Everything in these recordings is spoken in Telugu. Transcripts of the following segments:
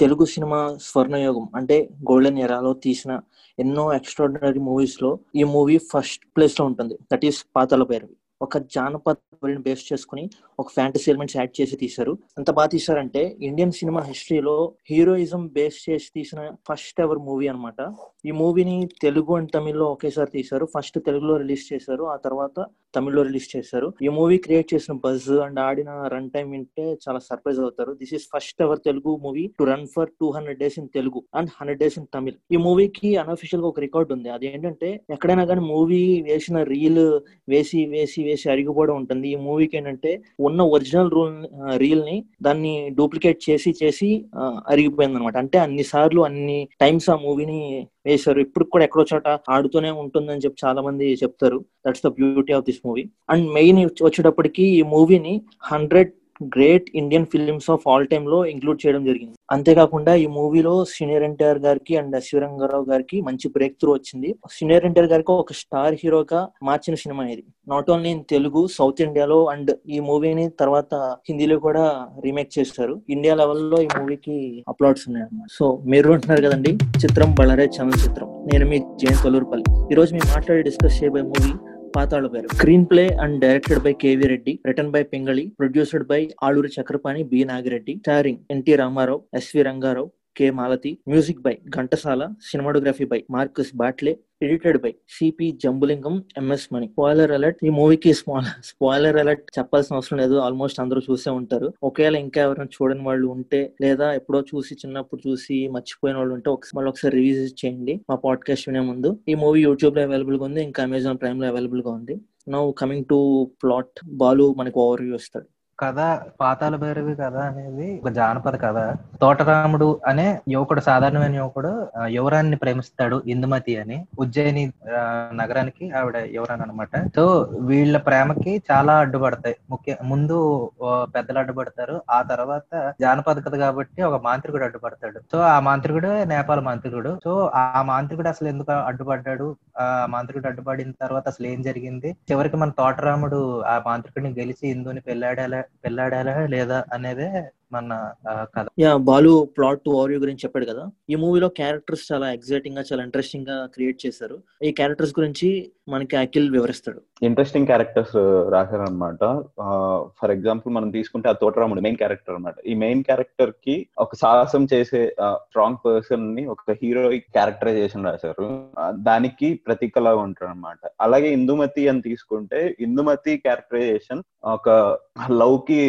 తెలుగు సినిమా స్వర్ణయోగం అంటే గోల్డెన్ ఎరాలో తీసిన ఎన్నో ఎక్స్ట్రాడినరీ మూవీస్లో ఈ మూవీ ఫస్ట్ ప్లేస్లో ఉంటుంది. That is Pathala Bhairavi. ఒక జానపద బేస్ చేసుకుని ఒక ఫ్యాంటసీ ఎలిమెంట్స్ యాడ్ చేసి తీశారు. ఎంత బాగా తీశారంటే ఇండియన్ సినిమా హిస్టరీలో హీరోయిజం బేస్ చేసి తీసిన ఫస్ట్ ఎవర్ మూవీ అన్నమాట. ఈ మూవీని తెలుగు అండ్ తమిళ్ళో ఒకేసారి తీశారు. ఫస్ట్ తెలుగులో రిలీజ్ చేశారు. ఆ తర్వాత తమిళ్ళో రిలీజ్ చేశారు. ఈ మూవీ క్రియేట్ చేసిన బజ్ అండ్ ఆడిన రన్ టైం వింటే చాలా సర్ప్రైజ్ అవుతారు. This is first ever Telugu movie to run for two hundred days in Telugu and hundred days in Tamil. ఈ మూవీకి అన్అఫిషియల్గా ఒక రికార్డ్ ఉంది. అది ఏంటంటే ఎక్కడైనా కానీ మూవీ వేసిన రీల్ వేసి వేసి చేసి అరిగిపోవడం ఉంటుంది. ఈ మూవీకి ఏంటంటే ఉన్న ఒరిజినల్ రూల్ రీల్ని దాన్ని డూప్లికేట్ చేసి చేసి అరిగిపోయింది అనమాట అంటే అన్ని సార్లు అన్ని టైమ్స్ ఆ మూవీని వేశారు. ఇప్పుడు కూడా ఎక్కడో చోట ఆడుతూనే ఉంటుందని చెప్పి చాలా మంది చెప్తారు. That's the beauty of this movie and main వచ్చేటప్పటికి ఈ మూవీని hundred great Indian films of all టైమ్లో ఇంక్లూడ్ చేయడం జరిగింది. అంతేకాకుండా ఈ మూవీలో సీనియర్ ఎన్టీఆర్ గారికి అండ్ శివరంగారావు గారికి మంచి బ్రేక్ త్రూ వచ్చింది సీనియర్ ఎన్టీఆర్ గారికి ఒక స్టార్ హీరోగా మార్చిన సినిమా ఇది. Not only in Telugu south ఇండియాలో అండ్ ఈ మూవీని తర్వాత హిందీలో కూడా రీమేక్ చేస్తారు ఇండియా లెవెల్లో ఈ మూవీకి అప్లోడ్స్ ఉన్నాయి అన్నమాట సో మీరు అంటున్నారు కదండి. చిత్రం బలరే చంద్ర చిత్రం. నేను మీ జయంత్ ఈ రోజు మేము మాట్లాడి డిస్కస్ చేయబోయే మూవీ పాతాళ పేరు. Screen play and directed by K V Reddy written by Pingali produced by Aluri Chakrapani B Nagireddy starring N T Ramarao S V Rangarao K Malathi music by Ghantasala cinematography by Marcus Bartley edited by C P Jambulingam M S Mani. Spoiler alert ఈ మూవీకి స్పాయిలర్ అలర్ట్ చెప్పాల్సిన అవసరం లేదు. ఆల్మోస్ట్ అందరూ చూసే ఉంటారు. ఒకవేళ ఇంకా ఎవరైనా చూడని వాళ్ళు ఉంటే లేదా ఎప్పుడో చూసి చిన్నప్పుడు చూసి మర్చిపోయిన వాళ్ళు ఉంటే మళ్ళీ ఒకసారి రివ్యూస్ చేయండి. మా పాడ్కాస్ట్ వినే ముందు. ఈ మూవీ యూట్యూబ్లో అవైలబుల్గా ఉంది ఇంకా అమెజాన్ ప్రైమ్లో అవైలబుల్గా ఉంది. Now coming to plot Balu మనకు ఓవర్ వ్యూ ఇస్తాడు. కథ పాతాల భైరవి కథ అనేది ఒక జానపద కథ. తోటరాముడు అనే యువకుడు సాధారణమైన యువకుడు యువరాన్ని ప్రేమిస్తాడు ఇందుమతి అని. ఉజ్జయిని నగరానికి ఆవిడ యువరాన్ అనమాట సో వీళ్ళ ప్రేమకి చాలా అడ్డుపడతాయి. ముఖ్య ముందు పెద్దలు అడ్డుపడతారు. ఆ తర్వాత జానపద కథ కాబట్టి ఒక మాంత్రికుడు అడ్డుపడతాడు. సో ఆ మాంత్రికుడు నేపాల్ మాంత్రికుడు. సో ఆ మాంత్రికుడు అసలు ఎందుకు అడ్డుపడ్డాడు? ఆ మాంత్రికుడు అడ్డుపడిన తర్వాత అసలు ఏం జరిగింది? చివరికి మన తోటరాముడు ఆ మాంత్రికుడిని గెలిచి ఇందుని పెళ్ళాడేలా పెళ్ళాడాలా లేదా అనేదే మన కథ. యా బాలు ప్లాట్ టు ఓరియో గురించి చెప్పాడు కదా. ఈ మూవీలో క్యారెక్టర్స్ చాలా ఎగ్జైటింగ్గా చాలా ఇంట్రెస్టింగ్గా క్రియేట్ చేశారు. ఈ క్యారెక్టర్స్ గురించి మనకి అఖిల్ వివరిస్తాడు. ఇంట్రెస్టింగ్ క్యారెక్టర్స్ రాశారనమాట ఫర్ ఎగ్జాంపుల్ మనం తీసుకుంటే ఆ తోటరాముడు మెయిన్ క్యారెక్టర్ అనమాట ఈ మెయిన్ క్యారెక్టర్కి ఒక సాహసం చేసే స్ట్రాంగ్ పర్సన్ని ఒక హీరోయిక్ క్యారెక్టరైజేషన్ రాశారు. దానికి ప్రతీకలాగా ఉంటారు అనమాట అలాగే ఇందుమతి అని తీసుకుంటే ఇందుమతి క్యారెక్టరైజేషన్ ఒక లవ్కి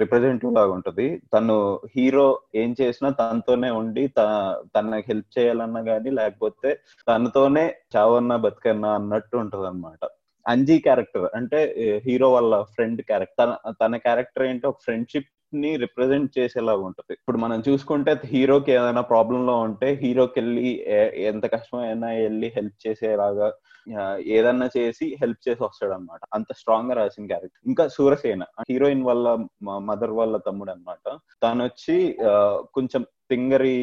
రిప్రజెంటేటివ్ లాగా ఉంటది. తను హీరో ఏం చేసినా తనతోనే ఉండి తనకి హెల్ప్ చేయాలన్నా గానీ లేకపోతే తనతోనే చావన్నా బతికన్నా అన్నట్టు ఉంటది అనమాట అంజీ క్యారెక్టర్ అంటే హీరో వాళ్ళ ఫ్రెండ్ క్యారెక్టర్ తన తన క్యారెక్టర్ ఏంటి ఒక ఫ్రెండ్షిప్ ని రిప్రజెంట్ చేసేలాగా ఉంటది. ఇప్పుడు మనం చూసుకుంటే హీరోకి ఏదైనా ప్రాబ్లం లో ఉంటే హీరోకి వెళ్ళి ఎంత కష్టమైనా వెళ్ళి హెల్ప్ చేసేలాగా ఏదన్నా చేసి హెల్ప్ చేసి వస్తాడు అనమాట అంత స్ట్రాంగ్గా రాసిన క్యారెక్టర్ ఇంకా సూరసేన హీరోయిన్ వాళ్ళ మదర్ వాళ్ళ తమ్ముడు అనమాట తను వచ్చి కొంచెం తింగరి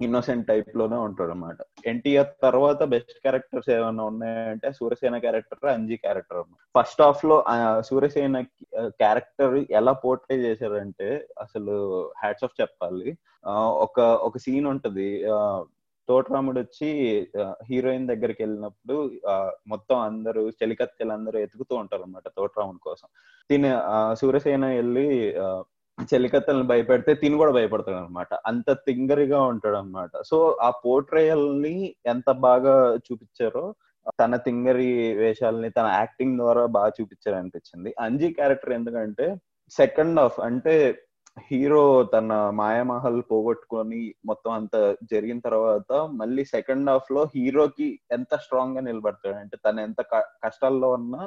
ఇన్నోసెంట్ టైప్లోనే ఉంటాడు అనమాట ఎన్టీఆర్ తర్వాత బెస్ట్ క్యారెక్టర్స్ ఏమైనా ఉన్నాయంటే Suryasena character Anji character first హాఫ్లో సూర్యసేన క్యారెక్టర్ ఎలా పోర్ట్రే చేశారంటే అసలు హ్యాట్స్ ఆఫ్ చెప్పాలి. ఒక ఒక సీన్ ఉంటది. తోటరాముడు వచ్చి హీరోయిన్ దగ్గరికి వెళ్ళినప్పుడు మొత్తం అందరూ చెలికత్తెలు అందరూ ఎతుకుతూ ఉంటారు అనమాట తోటరాముడి కోసం. తిని సూర్యసేన వెళ్ళి చెలికత్తలను భయపెడితే తిని కూడా భయపడతాడు అనమాట అంత తింగరిగా ఉంటాడు అనమాట సో ఆ పోర్ట్రేయల్ని ఎంత బాగా చూపించారో తన తింగరి వేషాలని తన యాక్టింగ్ ద్వారా బాగా చూపించారు అనిపించింది అంజీ క్యారెక్టర్ ఎందుకంటే సెకండ్ హాఫ్ అంటే హీరో తన మాయామహల్ పోగొట్టుకొని మొత్తం అంత జరిగిన తర్వాత మళ్ళీ సెకండ్ హాఫ్లో హీరోకి ఎంత స్ట్రాంగ్గా నిలబడతాడు? అంటే తను ఎంత కష్టాల్లో ఉన్నా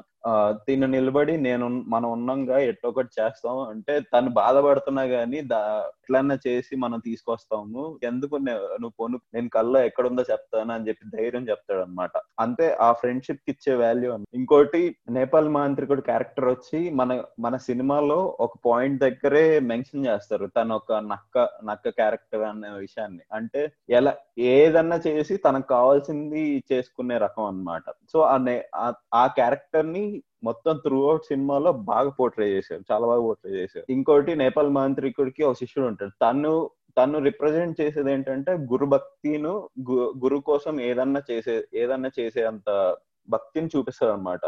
తిను నిలబడి నేను మనం ఉన్నాగా ఎట్టొకటి చేస్తాం. అంటే తను బాధపడుతున్నా గానీ ఎట్లన్నా చేసి మనం తీసుకొస్తాము. ఎందుకు నువ్వు పొను నేను కల్లో ఎక్కడుందో చెప్తాను అని చెప్పి ధైర్యం చెప్తాడు అనమాట అంతే ఆ ఫ్రెండ్షిప్కి ఇచ్చే వాల్యూ అని ఇంకోటి నేపాల్ మాంత్రికుడు క్యారెక్టర్ వచ్చి మన మన సినిమాలో ఒక పాయింట్ దగ్గరే మెన్షన్ చేస్తారు. తను ఒక నక్క నక్క క్యారెక్టర్ అనే విషయాన్ని. అంటే ఎలా ఏదన్నా చేసి తనకు కావాల్సింది చేసుకునే రకం అనమాట సో ఆ క్యారెక్టర్ని మొత్తం త్రూ అవుట్ సినిమాలో బాగా పోర్ట్రే చేశారు. చాలా బాగా పోర్ట్రే చేశారు. ఇంకోటి నేపాల్ మాంత్రికుడికి ఒక శిష్యుడు ఉంటాడు. తను తను రిప్రజెంట్ చేసేది ఏంటంటే గురు భక్తిను గురు కోసం ఏదన్నా చేసే ఏదన్నా చేసే అంత భక్తిని చూపిస్తాడు అనమాట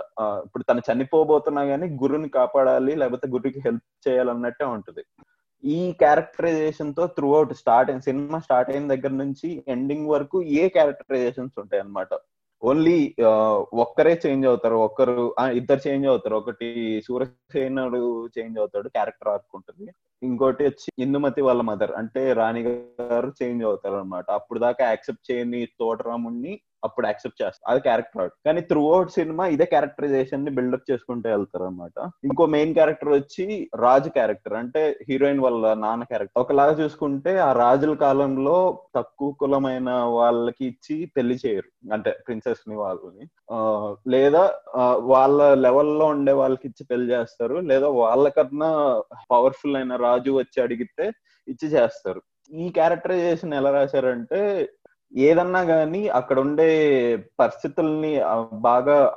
ఇప్పుడు తను చనిపోబోతున్నా గానీ గురుని కాపాడాలి లేకపోతే గురుకి హెల్ప్ చేయాలన్నట్టే ఉంటది. ఈ క్యారెక్టరైజేషన్తో త్రూ అవుట్ స్టార్ట్ అయిన సినిమా స్టార్ట్ అయిన దగ్గర నుంచి ఎండింగ్ వరకు ఏ క్యారెక్టరైజేషన్స్ ఉంటాయి అనమాట ఓన్లీ ఒక్కరే చేంజ్ అవుతారు ఒక్కరు ఇద్దరు చేంజ్ అవుతారు. ఒకటి సూర్యసేనుడు చేంజ్ అవుతాడు క్యారెక్టర్ ఆర్క్ ఉంటుంది. ఇంకోటి వచ్చి ఇందుమతి వాళ్ళ మదర్ అంటే రాణి గారు చేంజ్ అవుతారు అనమాట అప్పుడు దాకా యాక్సెప్ట్ చేయని తోటరాముణ్ణి అప్పుడు యాక్సెప్ట్ చేస్తారు అది క్యారెక్టర్ కానీ త్రూ అవుట్ సినిమా ఇదే క్యారెక్టరైజేషన్ని బిల్డప్ చేసుకుంటూ వెళ్తారు అనమాట ఇంకో మెయిన్ క్యారెక్టర్ వచ్చి రాజు క్యారెక్టర్ అంటే హీరోయిన్ వాళ్ళ నాన్న క్యారెక్టర్ ఒకలాగా చూసుకుంటే ఆ రాజుల కాలంలో తక్కువ కులమైన వాళ్ళకి ఇచ్చి పెళ్ళి చేయరు. అంటే ప్రిన్సెస్ని వాళ్ళని. లేదా వాళ్ళ లెవెల్లో ఉండే వాళ్ళకి ఇచ్చి పెళ్ళి చేస్తారు. లేదా వాళ్ళకన్నా పవర్ఫుల్ అయిన రాజు వచ్చి అడిగితే ఇచ్చి చేస్తారు. ఈ క్యారెక్టరైజేషన్ ఎలా రాశారంటే ఏదన్నా కానీ అక్కడ ఉండే పరిస్థితుల్ని బాగా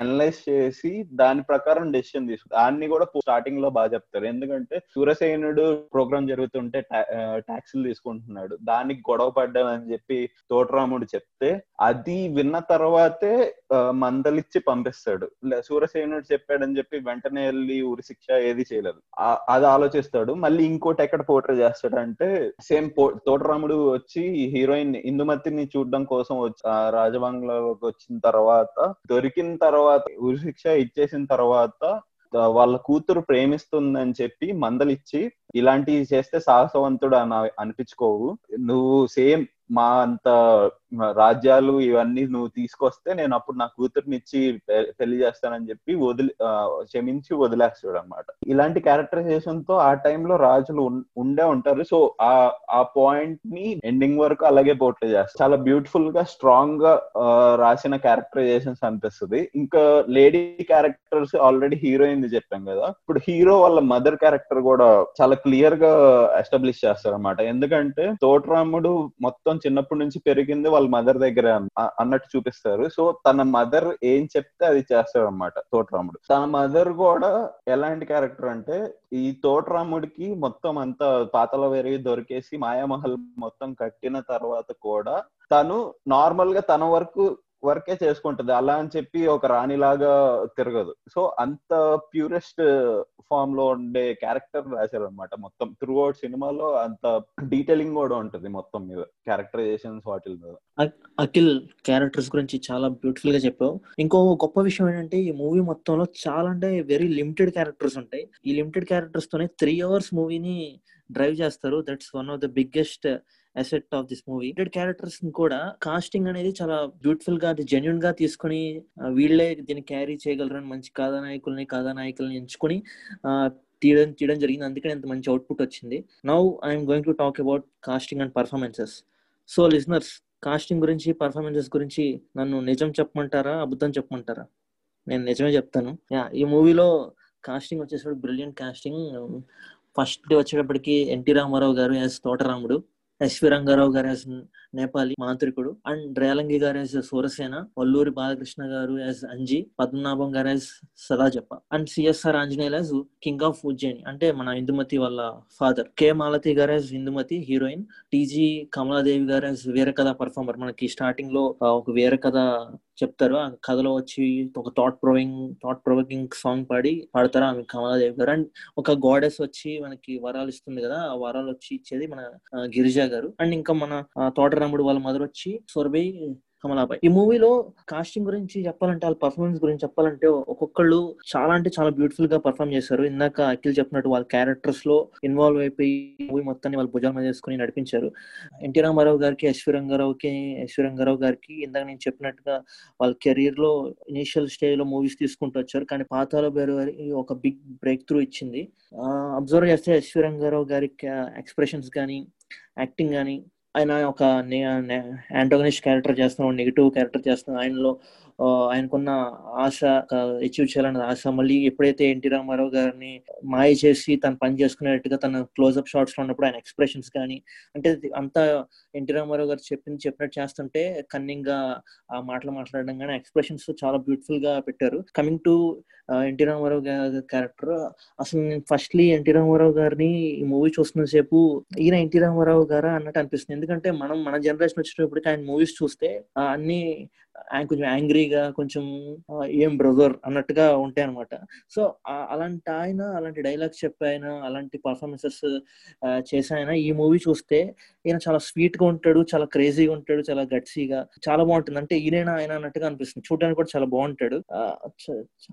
అనలైజ్ చేసి దాని ప్రకారం డెసిషన్ తీసుకుంటారు దాన్ని కూడా స్టార్టింగ్లో బాగా చెప్తారు. ఎందుకంటే సూరసేనుడు ప్రోగ్రామ్ జరుగుతుంటే ట్యాక్సీలు తీసుకుంటున్నాడు. దానికి గొడవ పడ్డానని చెప్పి తోటరాముడు చెప్తే అది విన్న తర్వాతే మందలిచ్చి పంపిస్తాడు. లే- సూరసేనుడు చెప్పాడని చెప్పి వెంటనే వెళ్ళి ఊరి శిక్ష ఏది చేయలేదు. అది ఆలోచిస్తాడు. మళ్ళీ ఇంకోటి ఎక్కడ పోర్ట్రే చేస్తాడంటే సేమ్ తోటరాముడు వచ్చి హీరోయిన్ ఇందుమతిని చూడడం కోసం వచ్చి ఆ రాజబంగ్లాలోకి వచ్చిన తర్వాత దొరికిన తర్వాత ఉరి శిక్ష ఇచ్చేసిన తర్వాత వాళ్ళ కూతురు ప్రేమిస్తుందని చెప్పి మందలిచ్చి ఇలాంటివి చేస్తే సాహసవంతుడు అని అనిపించుకోవు. నువ్వు సేమ్ మా అంత రాజ్యాలు ఇవన్నీ నువ్వు తీసుకొస్తే నేను అప్పుడు నా కూతుర్ని ఇచ్చి పెళ్ళి చేస్తానని చెప్పి వదిలి క్షమించి వదిలేస్తాడు అనమాట ఇలాంటి క్యారెక్టరైజేషన్తో ఆ టైంలో రాజులు ఉండే ఉంటారు. సో ఆ ఆ పాయింట్ని ఎండింగ్ వరకు అలాగే పోట్లే చేస్తారు. చాలా బ్యూటిఫుల్గా స్ట్రాంగ్గా రాసిన క్యారెక్టరైజేషన్స్ అనిపిస్తుంది. ఇంకా లేడీ క్యారెక్టర్స్ ఆల్రెడీ హీరోయిన్ చెప్పాం కదా. ఇప్పుడు హీరో వాళ్ళ మదర్ క్యారెక్టర్ కూడా చాలా క్లియర్గా ఎస్టాబ్లిష్ చేస్తారు అనమాట ఎందుకంటే తోటరాముడు మొత్తం చిన్నప్పటి నుంచి పెరిగింది వాళ్ళ మదర్ దగ్గర అన్నట్టు చూపిస్తారు. సో తన మదర్ ఏం చెప్తే అది చేస్తాడు అనమాట తోటరాముడు. తన మదర్ కూడా ఎలాంటి క్యారెక్టర్ అంటే ఈ తోటరాముడికి మొత్తం అంతా పాతల వేరే దొరికేసి మాయామహల్ మొత్తం కట్టిన తర్వాత కూడా తను నార్మల్గా తన వరకు వర్కే చేసుకుంటది. అలా అని చెప్పి ఒక రాణిలాగా తిరగదు. సో అంత ప్యూరెస్ట్ ఫామ్లో ఉండే క్యారెక్టర్ రాశారు అనమాట మొత్తం. త్రూ అవుట్ సినిమాలో అంత డీటెయిలింగ్ కూడా ఉంటది మొత్తం మీద. క్యారెక్టరైజేషన్స్ వాటి మీద. అఖిల్ క్యారెక్టర్స్ గురించి చాలా బ్యూటిఫుల్గా చెప్పావు. ఇంకో గొప్ప విషయం ఏంటంటే ఈ మూవీ మొత్తంలో చాలా అంటే వెరీ లిమిటెడ్ క్యారెక్టర్స్ ఉంటాయి. ఈ లిమిటెడ్ క్యారెక్టర్స్ తోనే త్రీ అవర్స్ మూవీని డ్రైవ్ చేస్తారు. That's one of the biggest asset of this movie limited characters కూడా కాస్టింగ్ అనేది చాలా బ్యూటిఫుల్గా అది జెన్యున్గా తీసుకుని వీళ్ళే దీన్ని క్యారీ చేయగలరని మంచి కథానాయకుల్ని కథానాయకుల్ని ఎంచుకుని తీయడం తీయడం జరిగింది. అందుకని ఎంత మంచి అవుట్పుట్ వచ్చింది. Now I'm going to talk about casting and performances so listeners casting గురించి పర్ఫార్మెన్సెస్ గురించి నన్ను నిజం చెప్పమంటారా అబద్ధం చెప్పమంటారా? నేను నిజమే చెప్తాను. యా ఈ మూవీలో కాస్టింగ్ వచ్చేసరికి బ్రిలియంట్ కాస్టింగ్ ఫస్ట్ డే వచ్చేటప్పటికి ఎన్టీ రామారావు గారు యాజ్ తోటరాముడు. ఎస్వి రంగారావు గారు యాజ్ నేపాలి మాంత్రికుడు అండ్ రేలంగి గారు యాజ్ సూరసేన వల్లూరి బాలకృష్ణ గారు యాజ్ అంజి పద్మనాభం గారు as Sadajappa and CSR Anjaneyulu as king of Ujjaini అంటే మన ఇందుమతి వాళ్ళ ఫాదర్. కె మాలతి గారు as Indumathi heroine. TG Kamaladevi గారు యాజ్ వీరకథ పర్ఫార్మర్. మనకి స్టార్టింగ్లో ఒక వీరకథ చెప్తారు. ఆ కథలో వచ్చి ఒక thought proving thought provoking song పాడి పాడతారు. ఆమె కమలాదేవి గారు. అండ్ ఒక గాడెస్ వచ్చి మనకి వరాలు ఇస్తుంది కదా. ఆ వరాలు వచ్చి ఇచ్చేది మన గిరిజా గారు. అండ్ ఇంకా మన తోటరాముడు వాళ్ళ మదర్ వచ్చి సొరబై కమలాబాయ్. ఈ మూవీలో కాస్టింగ్ గురించి చెప్పాలంటే వాళ్ళ పర్ఫార్మెన్స్ గురించి చెప్పాలంటే ఒక్కొక్కళ్ళు చాలా అంటే చాలా బ్యూటిఫుల్గా పర్ఫామ్ చేశారు. ఇందాక అఖిల్ చెప్పినట్టు వాళ్ళ క్యారెక్టర్స్లో ఇన్వాల్వ్ అయిపోయి మూవీ మొత్తాన్ని వాళ్ళ భుజాల మీద వేసుకుని నడిపించారు. ఎన్టీ రామారావు గారికి యశ్వి రంగారావుకి యశ్వి రంగారావు గారికి ఇందాక నేను చెప్పినట్టుగా వాళ్ళ కెరీర్లో ఇనిషియల్ స్టేజ్లో మూవీస్ తీసుకుంటూ వచ్చారు. కానీ పాతాల బేరు గారికి ఒక బిగ్ బ్రేక్ త్రూ ఇచ్చింది అబ్జర్వ్ చేస్తే యశ్వి రంగారావు గారి ఎక్స్ప్రెషన్స్ కానీ యాక్టింగ్ కానీ ఆయన ఒక యాంటోగనిస్ట్ క్యారెక్టర్ చేస్తున్నాడు నెగిటివ్ క్యారెక్టర్ చేస్తున్నాడు. ఆయనలో ఆయనకున్న ఆశ అచీవ్ చేయాలన్న ఆశ. మళ్ళీ ఎప్పుడైతే ఎన్టీ రామారావు గారిని మాయ చేసి తను పని చేసుకునేట్టుగా తన క్లోజ్అప్ షాట్స్లో ఉన్నప్పుడు ఆయన ఎక్స్ప్రెషన్స్ కానీ అంటే అంతా ఎన్టీ రామారావు గారు చెప్పింది చెప్పినట్టు చేస్తుంటే కన్నింగ్గా ఆ మాటలు మాట్లాడడం కానీ ఎక్స్ప్రెషన్స్ చాలా బ్యూటిఫుల్గా పెట్టారు. కమింగ్ టు ఎన్టీ రామారావు గారి క్యారెక్టర్ అసలు నేను ఫస్ట్లీ ఎన్టీ రామారావు గారిని ఈ మూవీ చూస్తున్న సేపు ఈయన ఎన్టీ రామారావు గారా అన్నట్టు అనిపిస్తుంది. ఎందుకంటే మనం మన జనరేషన్ వచ్చేటప్పటికి ఆయన మూవీస్ చూస్తే అన్ని కొంచెం యాంగ్రీగా కొంచెం ఏం బ్రదర్ అన్నట్టుగా ఉంటాయి అనమాట సో అలాంటి ఆయన అలాంటి డైలాగ్స్ చెప్పాయన అలాంటి పర్ఫార్మెన్సెస్ చేసాయన ఆయన ఈ మూవీ చూస్తే ఈయన చాలా స్వీట్గా ఉంటాడు చాలా క్రేజీగా ఉంటాడు చాలా గట్సీగా చాలా బాగుంటుంది. అంటే ఈయన ఆయన అన్నట్టుగా అనిపిస్తుంది. చూడడానికి కూడా చాలా బాగుంటాడు.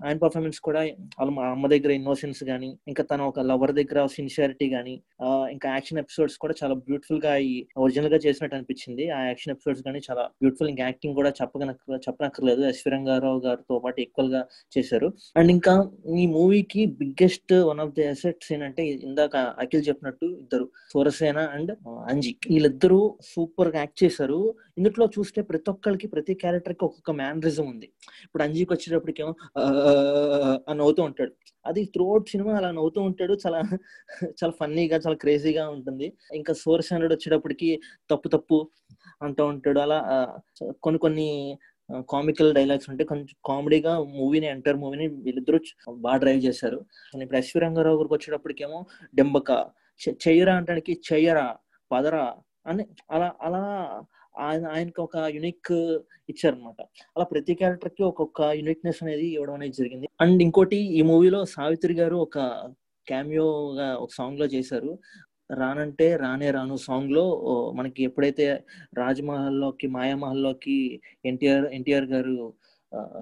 ఆయన పర్ఫార్మెన్స్ కూడా వాళ్ళ మా అమ్మ దగ్గర ఇన్నోసెన్స్ గానీ ఇంకా తన ఒక లవర్ దగ్గర సిన్సియారిటీ గానీ ఇంకా యాక్షన్ ఎపిసోడ్స్ కూడా చాలా బ్యూటిఫుల్గా ఈ ఒరిజినల్గా చేసినట్టు అనిపించింది. ఆ యాక్షన్ ఎపిసోడ్స్ కానీ చాలా బ్యూటిఫుల్ ఇంకా యాక్టింగ్ కూడా చెప్పగన చెప్పనక్కర్లేదు. ఎస్ గారితో పాటు ఈక్వల్గా చేశారు. అండ్ ఇంకా ఈ మూవీకి biggest one of the assets ఏంటంటే ఇందాక అఖిల్ చెప్పినట్టు ఇద్దరు సూరసేన అండ్ అంజి. వీళ్ళిద్దరూ సూపర్గా యాక్ట్ చేశారు. ఇందులో చూస్తే ప్రతి ఒక్కరికి ప్రతి క్యారెక్టర్కి ఒక్కొక్క మ్యానరిజం ఉంది. ఇప్పుడు అంజీకి వచ్చేటప్పటికేమో అని నవ్వుతూ ఉంటాడు. అది త్రూఅవుట్ సినిమా అలా నవ్వుతూ ఉంటాడు. చాలా చాలా ఫన్నీగా చాలా క్రేజీగా ఉంటుంది. ఇంకా సూరసేనుడు వచ్చేటప్పటికి తప్పు తప్పు అంటూ ఉంటాడు. అలా కొన్ని కొన్ని కామికల్ డైలాగ్స్ ఉంటే కొంచెం కామెడీగా మూవీని ఎంటర్ మూవీని వీళ్ళిద్దరూ బాగా డ్రైవ్ చేశారు. ఇప్పుడు ఎస్వి రంగారావు గారికి వచ్చేటప్పటికేమో డెంబక చెయ్యరా అంటానికి చెయ్యరా పదరా అని అలా అలా ఆయన ఆయనకి ఒక యునిక్ ఇచ్చారనమాట అలా ప్రతి క్యారెక్టర్కి ఒక్కొక్క యునిక్నెస్ అనేది ఇవ్వడం అనేది జరిగింది. అండ్ ఇంకోటి ఈ మూవీలో సావిత్రి గారు ఒక క్యామియోగా ఒక సాంగ్లో చేశారు. రానంటే రానే రాను సాంగ్లో మనకి ఎప్పుడైతే రాజ్మహల్లోకి మాయామహల్లోకి ఎన్టీఆర్ ఎన్టీఆర్ గారు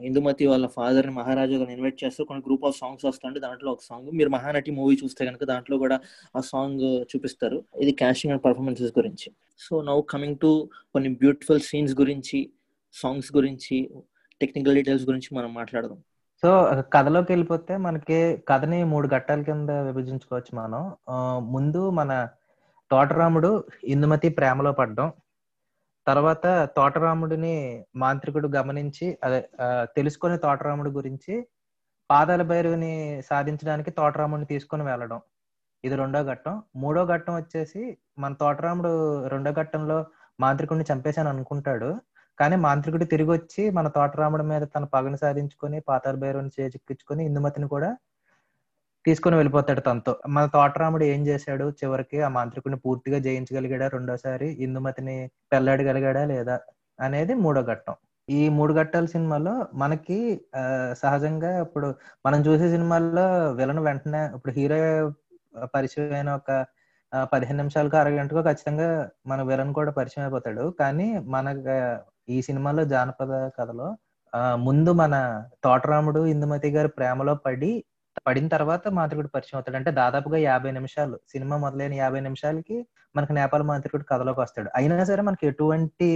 ఇందుమతి వాళ్ళ ఫాదర్ని మహారాజా గారు ఇన్వైట్ చేస్తూ కొన్ని గ్రూప్ ఆఫ్ సాంగ్స్ వస్తుంటే దాంట్లో ఒక సాంగ్ మీరు మహానటి మూవీ చూస్తే కనుక దాంట్లో కూడా ఆ సాంగ్ చూపిస్తారు. ఇది క్యాషింగ్ అండ్ పర్ఫార్మెన్సెస్ గురించి. సో నౌ కమింగ్ టు కొన్ని బ్యూటిఫుల్ సీన్స్ గురించి సాంగ్స్ గురించి టెక్నికల్ డీటెయిల్స్ గురించి మనం మాట్లాడదాం. సో కథలోకి వెళ్ళిపోతే మనకి కథని మూడు ఘట్టాల కింద విభజించుకోవచ్చు మనం. ముందు మన తోటరాముడు ఇందుమతి ప్రేమలో పడ్డం. తర్వాత తోటరాముడిని మాంత్రికుడు గమనించి అదే తెలుసుకునే తోటరాముడు గురించి పాదాల భైరవిని సాధించడానికి తోటరాముడిని తీసుకొని వెళ్ళడం. ఇది రెండో ఘట్టం. మూడో ఘట్టం వచ్చేసి మన తోటరాముడు రెండో ఘట్టంలో మాంత్రికుడిని చంపేశాను అనుకుంటాడు. కానీ మాంత్రికుడు తిరిగి వచ్చి మన తోటరాముడి మీద తన పగను సాధించుకొని పాతాల భైరవుని చేజిక్కించుకొని ఇందుమతిని కూడా తీసుకొని వెళ్ళిపోతాడు తనతో. మన తోటరాముడు ఏం చేశాడు? చివరికి ఆ మాంత్రికుడిని పూర్తిగా జయించగలిగాడా? రెండోసారి ఇందుమతిని పెళ్ళాడగలిగాడా లేదా అనేది మూడో ఘట్టం. ఈ మూడు ఘట్టాల సినిమాలో మనకి సహజంగా ఇప్పుడు మనం చూసే సినిమాల్లో విలన్ వెంటనే ఇప్పుడు హీరో పరిచయం అయిన ఒక పదిహేను నిమిషాలకు అరగంటకు ఖచ్చితంగా మన విలన్ కూడా పరిచయం అయిపోతాడు. కానీ మన ఈ సినిమాలో జానపద కథలో ముందు మన తోటరాముడు ఇందుమతి గారి ప్రేమలో పడి పడిన తర్వాత మాంత్రికుడు పరిచయం అవుతాడు. అంటే దాదాపుగా యాభై నిమిషాలు. సినిమా మొదలైన యాభై నిమిషాలకి మనకి నేపాల్ మాంత్రికుడు కథలోకి వస్తాడు. అయినా సరే మనకి ఎటువంటి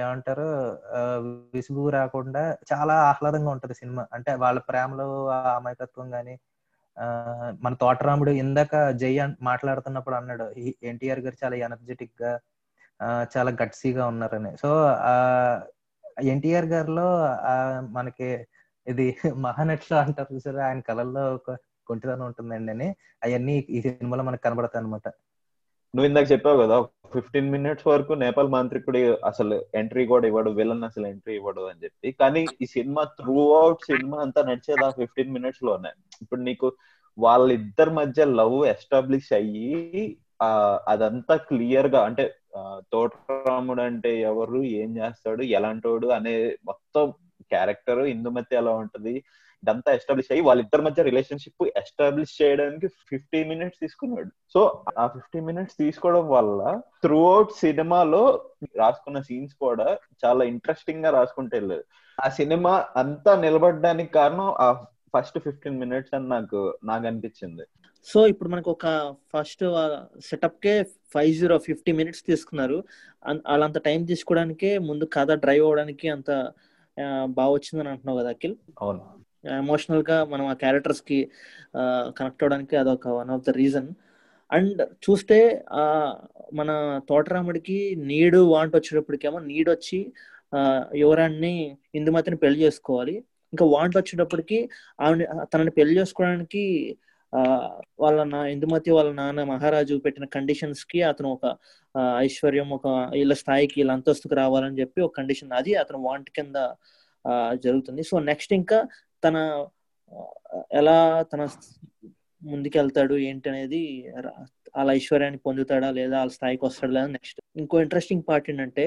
ఏమంటారు విసుగు రాకుండా చాలా ఆహ్లాదంగా ఉంటది సినిమా. అంటే వాళ్ళ ప్రేమలో ఆ అమాయకత్వం గాని మన తోటరాముడు ఇందాక జై మాట్లాడుతున్నప్పుడు అన్నాడు ఎన్టీఆర్ గారు చాలా ఎనర్జెటిక్గా చాలా గట్సీగా ఉన్నారని. సో ఆ ఎన్టీఆర్ గారిలో మనకి ఇది మహానట్లో అంటారు చూసారు ఆయన కళల్లో ఒక కొంటిదనం ఉంటుందండి అని. అవన్నీ ఈ సినిమాలో మనకు కనబడతాయి అనమాట నువ్వు ఇందాక చెప్పావు కదా ఫిఫ్టీన్ మినిట్స్ వరకు నేపాల్ మాంత్రికుడి అసలు ఎంట్రీ కూడా ఇవ్వడు విలన్ అసలు ఎంట్రీ ఇవ్వడు అని చెప్పి. కానీ ఈ సినిమా త్రూ అవుట్ సినిమా అంతా నడిచేది ఆ ఫిఫ్టీన్ మినిట్స్లోనే. ఇప్పుడు నీకు వాళ్ళిద్దరి మధ్య లవ్ ఎస్టాబ్లిష్ అయ్యి అదంతా క్లియర్గా అంటే తోటరాముడు అంటే ఎవరు ఏం చేస్తాడు ఎలాంటోడు అనే మొత్తం క్యారెక్టర్ ఇందుమతి ఎలా ఉంటది ఇదంతా ఎస్టాబ్లిష్ అయ్యి వాళ్ళిద్దరి మధ్య రిలేషన్షిప్ ఎస్టాబ్లిష్ చేయడానికి ఫిఫ్టీ మినిట్స్ తీసుకున్నాడు. సో ఆ ఫిఫ్టీ మినిట్స్ తీసుకోవడం వల్ల త్రూ అవుట్ సినిమాలో రాసుకున్న సీన్స్ కూడా చాలా ఇంట్రెస్టింగ్గా రాసుకుంటే వెళ్ళలేదు ఆ సినిమా అంతా నిలబడడానికి కారణం ఆ ఫస్ట్ ఫిఫ్టీన్ మినిట్స్ అని నాకు నాకు అనిపించింది. సో ఇప్పుడు మనకు ఒక ఫస్ట్ సెటప్ కే ఫైవ్ జీరో ఫిఫ్టీ మినిట్స్ తీసుకున్నారు. వాళ్ళంత టైం తీసుకోవడానికే ముందు కథ డ్రైవ్ అవడానికి అంత బాగా వచ్చిందని అంటున్నావు కదా అఖిల్? అవును. ఎమోషనల్గా మనం ఆ క్యారెక్టర్స్కి కనెక్ట్ అవడానికి అదొక one of the reason. And చూస్తే ఆ మన తోటరాముడికి నీడు వాంట్ వచ్చేటప్పటికేమో నీడ్ వచ్చి ఆ, యువరాణ్ణి ఇందుమతిని పెళ్ళి చేసుకోవాలి. ఇంకా వాంట్ వచ్చేటప్పటికి ఆవిడ తనని పెళ్ళి చేసుకోవడానికి ఆ వాళ్ళ నా ఇందుమతి వాళ్ళ నాన్న మహారాజు పెట్టిన కండిషన్స్కి అతను ఒక ఐశ్వర్యం ఒక వీళ్ళ స్థాయికి వీళ్ళ అంతస్తుకు రావాలని చెప్పి ఒక కండిషన్ అది అతను వాంట్ కింద జరుగుతుంది. సో నెక్స్ట్ ఇంకా తన ఎలా తన ముందుకెళ్తాడు ఏంటి అనేది వాళ్ళ ఐశ్వర్యాన్ని పొందుతాడా లేదా వాళ్ళ స్థాయికి వస్తాడా లేదా నెక్స్ట్. ఇంకో ఇంట్రెస్టింగ్ పార్ట్ ఏంటంటే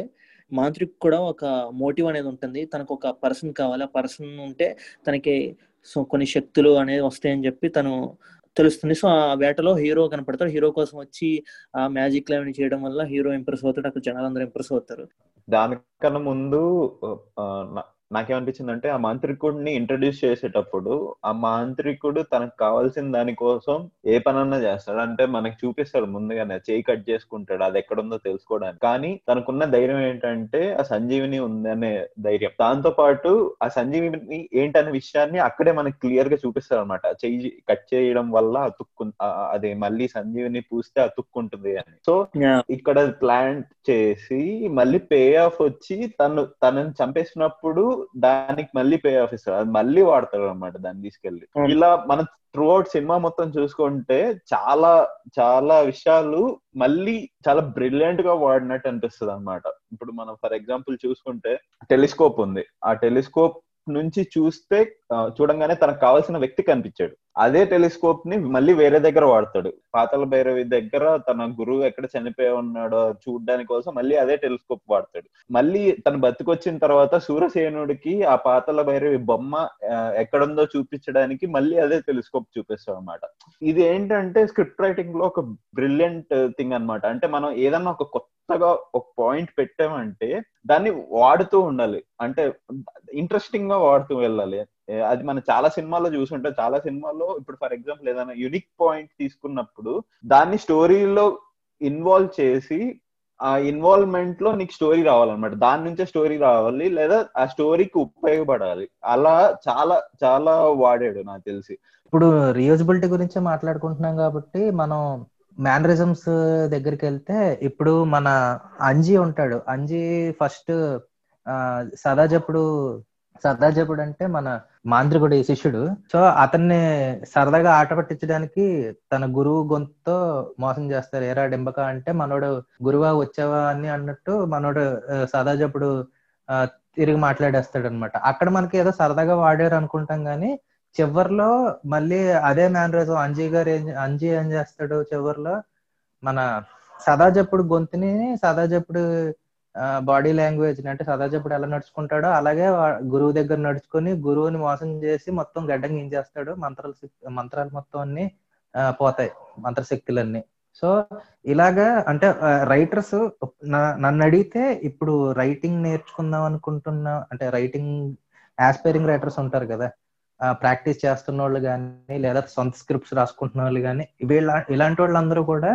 మాంత్రిక్ కూడా ఒక మోటివ్ అనేది ఉంటుంది. తనకు ఒక పర్సన్ కావాలి. ఆ పర్సన్ ఉంటే తనకి సో కొన్ని శక్తులు అనేది వస్తాయని చెప్పి తను తెలుస్తుంది. సో ఆ వేటలో హీరో కనపడతాడు. హీరో కోసం వచ్చి ఆ మ్యాజిక్ లైవ్ చేయడం వల్ల హీరో ఇంప్రెస్ అవుతాడు. అక్కడ జనాలందరూ ఇంప్రెస్ అవుతారు. దానికన్నా ముందు నాకేమనిపించిందంటే ఆ మాంత్రికుడిని ఇంట్రడ్యూస్ చేసేటప్పుడు ఆ మాంత్రికుడు తనకు కావాల్సిన దానికోసం ఏ పనన్నా చేస్తాడు. అంటే మనకి చూపిస్తాడు ముందుగానే చేయి కట్ చేసుకుంటాడు అది ఎక్కడుందో తెలుసుకోవడానికి. కానీ తనకున్న ధైర్యం ఏంటంటే ఆ సంజీవిని ఉందనే ధైర్యం. దాంతో పాటు ఆ సంజీవిని ఏంటనే విషయాన్ని అక్కడే మనకి క్లియర్గా చూపిస్తారు అనమాట చెయ్యి కట్ చేయడం వల్ల అతుక్కు అది మళ్ళీ సంజీవిని పూస్తే అతుక్కుంటుంది అని. సో ఇక్కడ ప్లాన్ చేసి మళ్ళీ పే ఆఫ్ వచ్చి తను తనని చంపేసినప్పుడు దానికి మళ్ళీ పే ఆఫ్ ఇస్తాడు అది మళ్ళీ వాడతాడు అనమాట దాన్ని తీసుకెళ్ళి. ఇలా మనం త్రూ అవుట్ సినిమా మొత్తం చూసుకుంటే చాలా చాలా విషయాలు మళ్ళీ చాలా బ్రిలియంట్గా వాడినట్టు అనిపిస్తుంది అనమాట ఇప్పుడు మనం ఫర్ ఎగ్జాంపుల్ చూసుకుంటే టెలిస్కోప్ ఉంది. ఆ టెలిస్కోప్ నుంచి చూస్తే చూడంగానే తనకు కావాల్సిన వ్యక్తి కనిపించాడు. అదే టెలిస్కోప్ని మళ్ళీ వేరే దగ్గర వాడతాడు. పాతల భైరవి దగ్గర తన గురువు ఎక్కడ చనిపోయి ఉన్నాడో చూడడానికి కోసం మళ్ళీ అదే టెలిస్కోప్ వాడతాడు. మళ్ళీ తను బతికొచ్చిన తర్వాత సూర్యసేనుడికి ఆ పాతల భైరవి బొమ్మ ఎక్కడుందో చూపించడానికి మళ్ళీ అదే టెలిస్కోప్ చూపిస్తాడు అనమాట ఇది ఏంటంటే స్క్రిప్ట్ రైటింగ్లో ఒక బ్రిలియంట్ థింగ్ అన్నమాట. అంటే మనం ఏదన్నా ఒక కొత్తగా ఒక పాయింట్ పెట్టామంటే దాన్ని వాడుతూ ఉండాలి. అంటే ఇంట్రెస్టింగ్గా వాడుతూ వెళ్ళాలి. అది మనం చాలా సినిమాల్లో చూసుంటాం. చాలా సినిమాల్లో ఇప్పుడు ఫర్ ఎగ్జాంపుల్ ఏదైనా యునిక్ పాయింట్ తీసుకున్నప్పుడు దాన్ని స్టోరీలో ఇన్వాల్వ్ చేసి ఆ ఇన్వాల్వ్మెంట్లో నీకు స్టోరీ రావాలన్నమాట. దాని నుంచే స్టోరీ రావాలి లేదా ఆ స్టోరీకి ఉపయోగపడాలి. అలా చాలా చాలా వాడాడు నాకు తెలిసి. ఇప్పుడు రియూజబిలిటీ గురించి మాట్లాడుకుంటున్నాం కాబట్టి మనం మేనరిజమ్స్ దగ్గరికి వెళ్తే ఇప్పుడు మన అంజీ ఉంటాడు. అంజీ ఫస్ట్ సదాజప్పుడు సర్దాజపుడు అంటే మన మాంత్రికుడి శిష్యుడు. సో అతన్ని సరదాగా ఆట పట్టించడానికి తన గురువు గొంతుతో మోసం చేస్తారు. ఏరా డింబక అంటే మనోడు గురువా వచ్చావా అని అన్నట్టు మనోడు ఆ, సదాజపుడు ఆ, తిరిగి మాట్లాడేస్తాడు అనమాట అక్కడ మనకి ఏదో సరదాగా వాడారు అనుకుంటాం గానీ చివర్లో మళ్ళీ అదే మేనరిజం అంజీ గారు ఏం అంజీ ఏం చేస్తాడు చివర్లో మన సదాజప్పుడు గొంతుని సదాజప్పుడు బాడీ లాంగ్వేజ్ అంటే సదాజప్పుడు ఎలా నడుచుకుంటాడో అలాగే గురువు దగ్గర నడుచుకొని గురువుని మోసం చేసి మొత్తం గడ్డం గించేస్తాడు మంత్రాలు మంత్రాలు మొత్తం అన్ని పోతాయి. మంత్రశక్తులన్నీ సో ఇలాగా అంటే రైటర్స్ నన్ను అడిగితే ఇప్పుడు రైటింగ్ నేర్చుకుందాం అనుకుంటున్నా అంటే రైటింగ్ ఆస్పైరింగ్ రైటర్స్ ఉంటారు కదా ప్రాక్టీస్ చేస్తున్న వాళ్ళు కానీ లేదా సొంత స్క్రిప్ట్స్ రాసుకుంటున్న వాళ్ళు కానీ వీళ్ళ ఇలాంటి వాళ్ళందరూ కూడా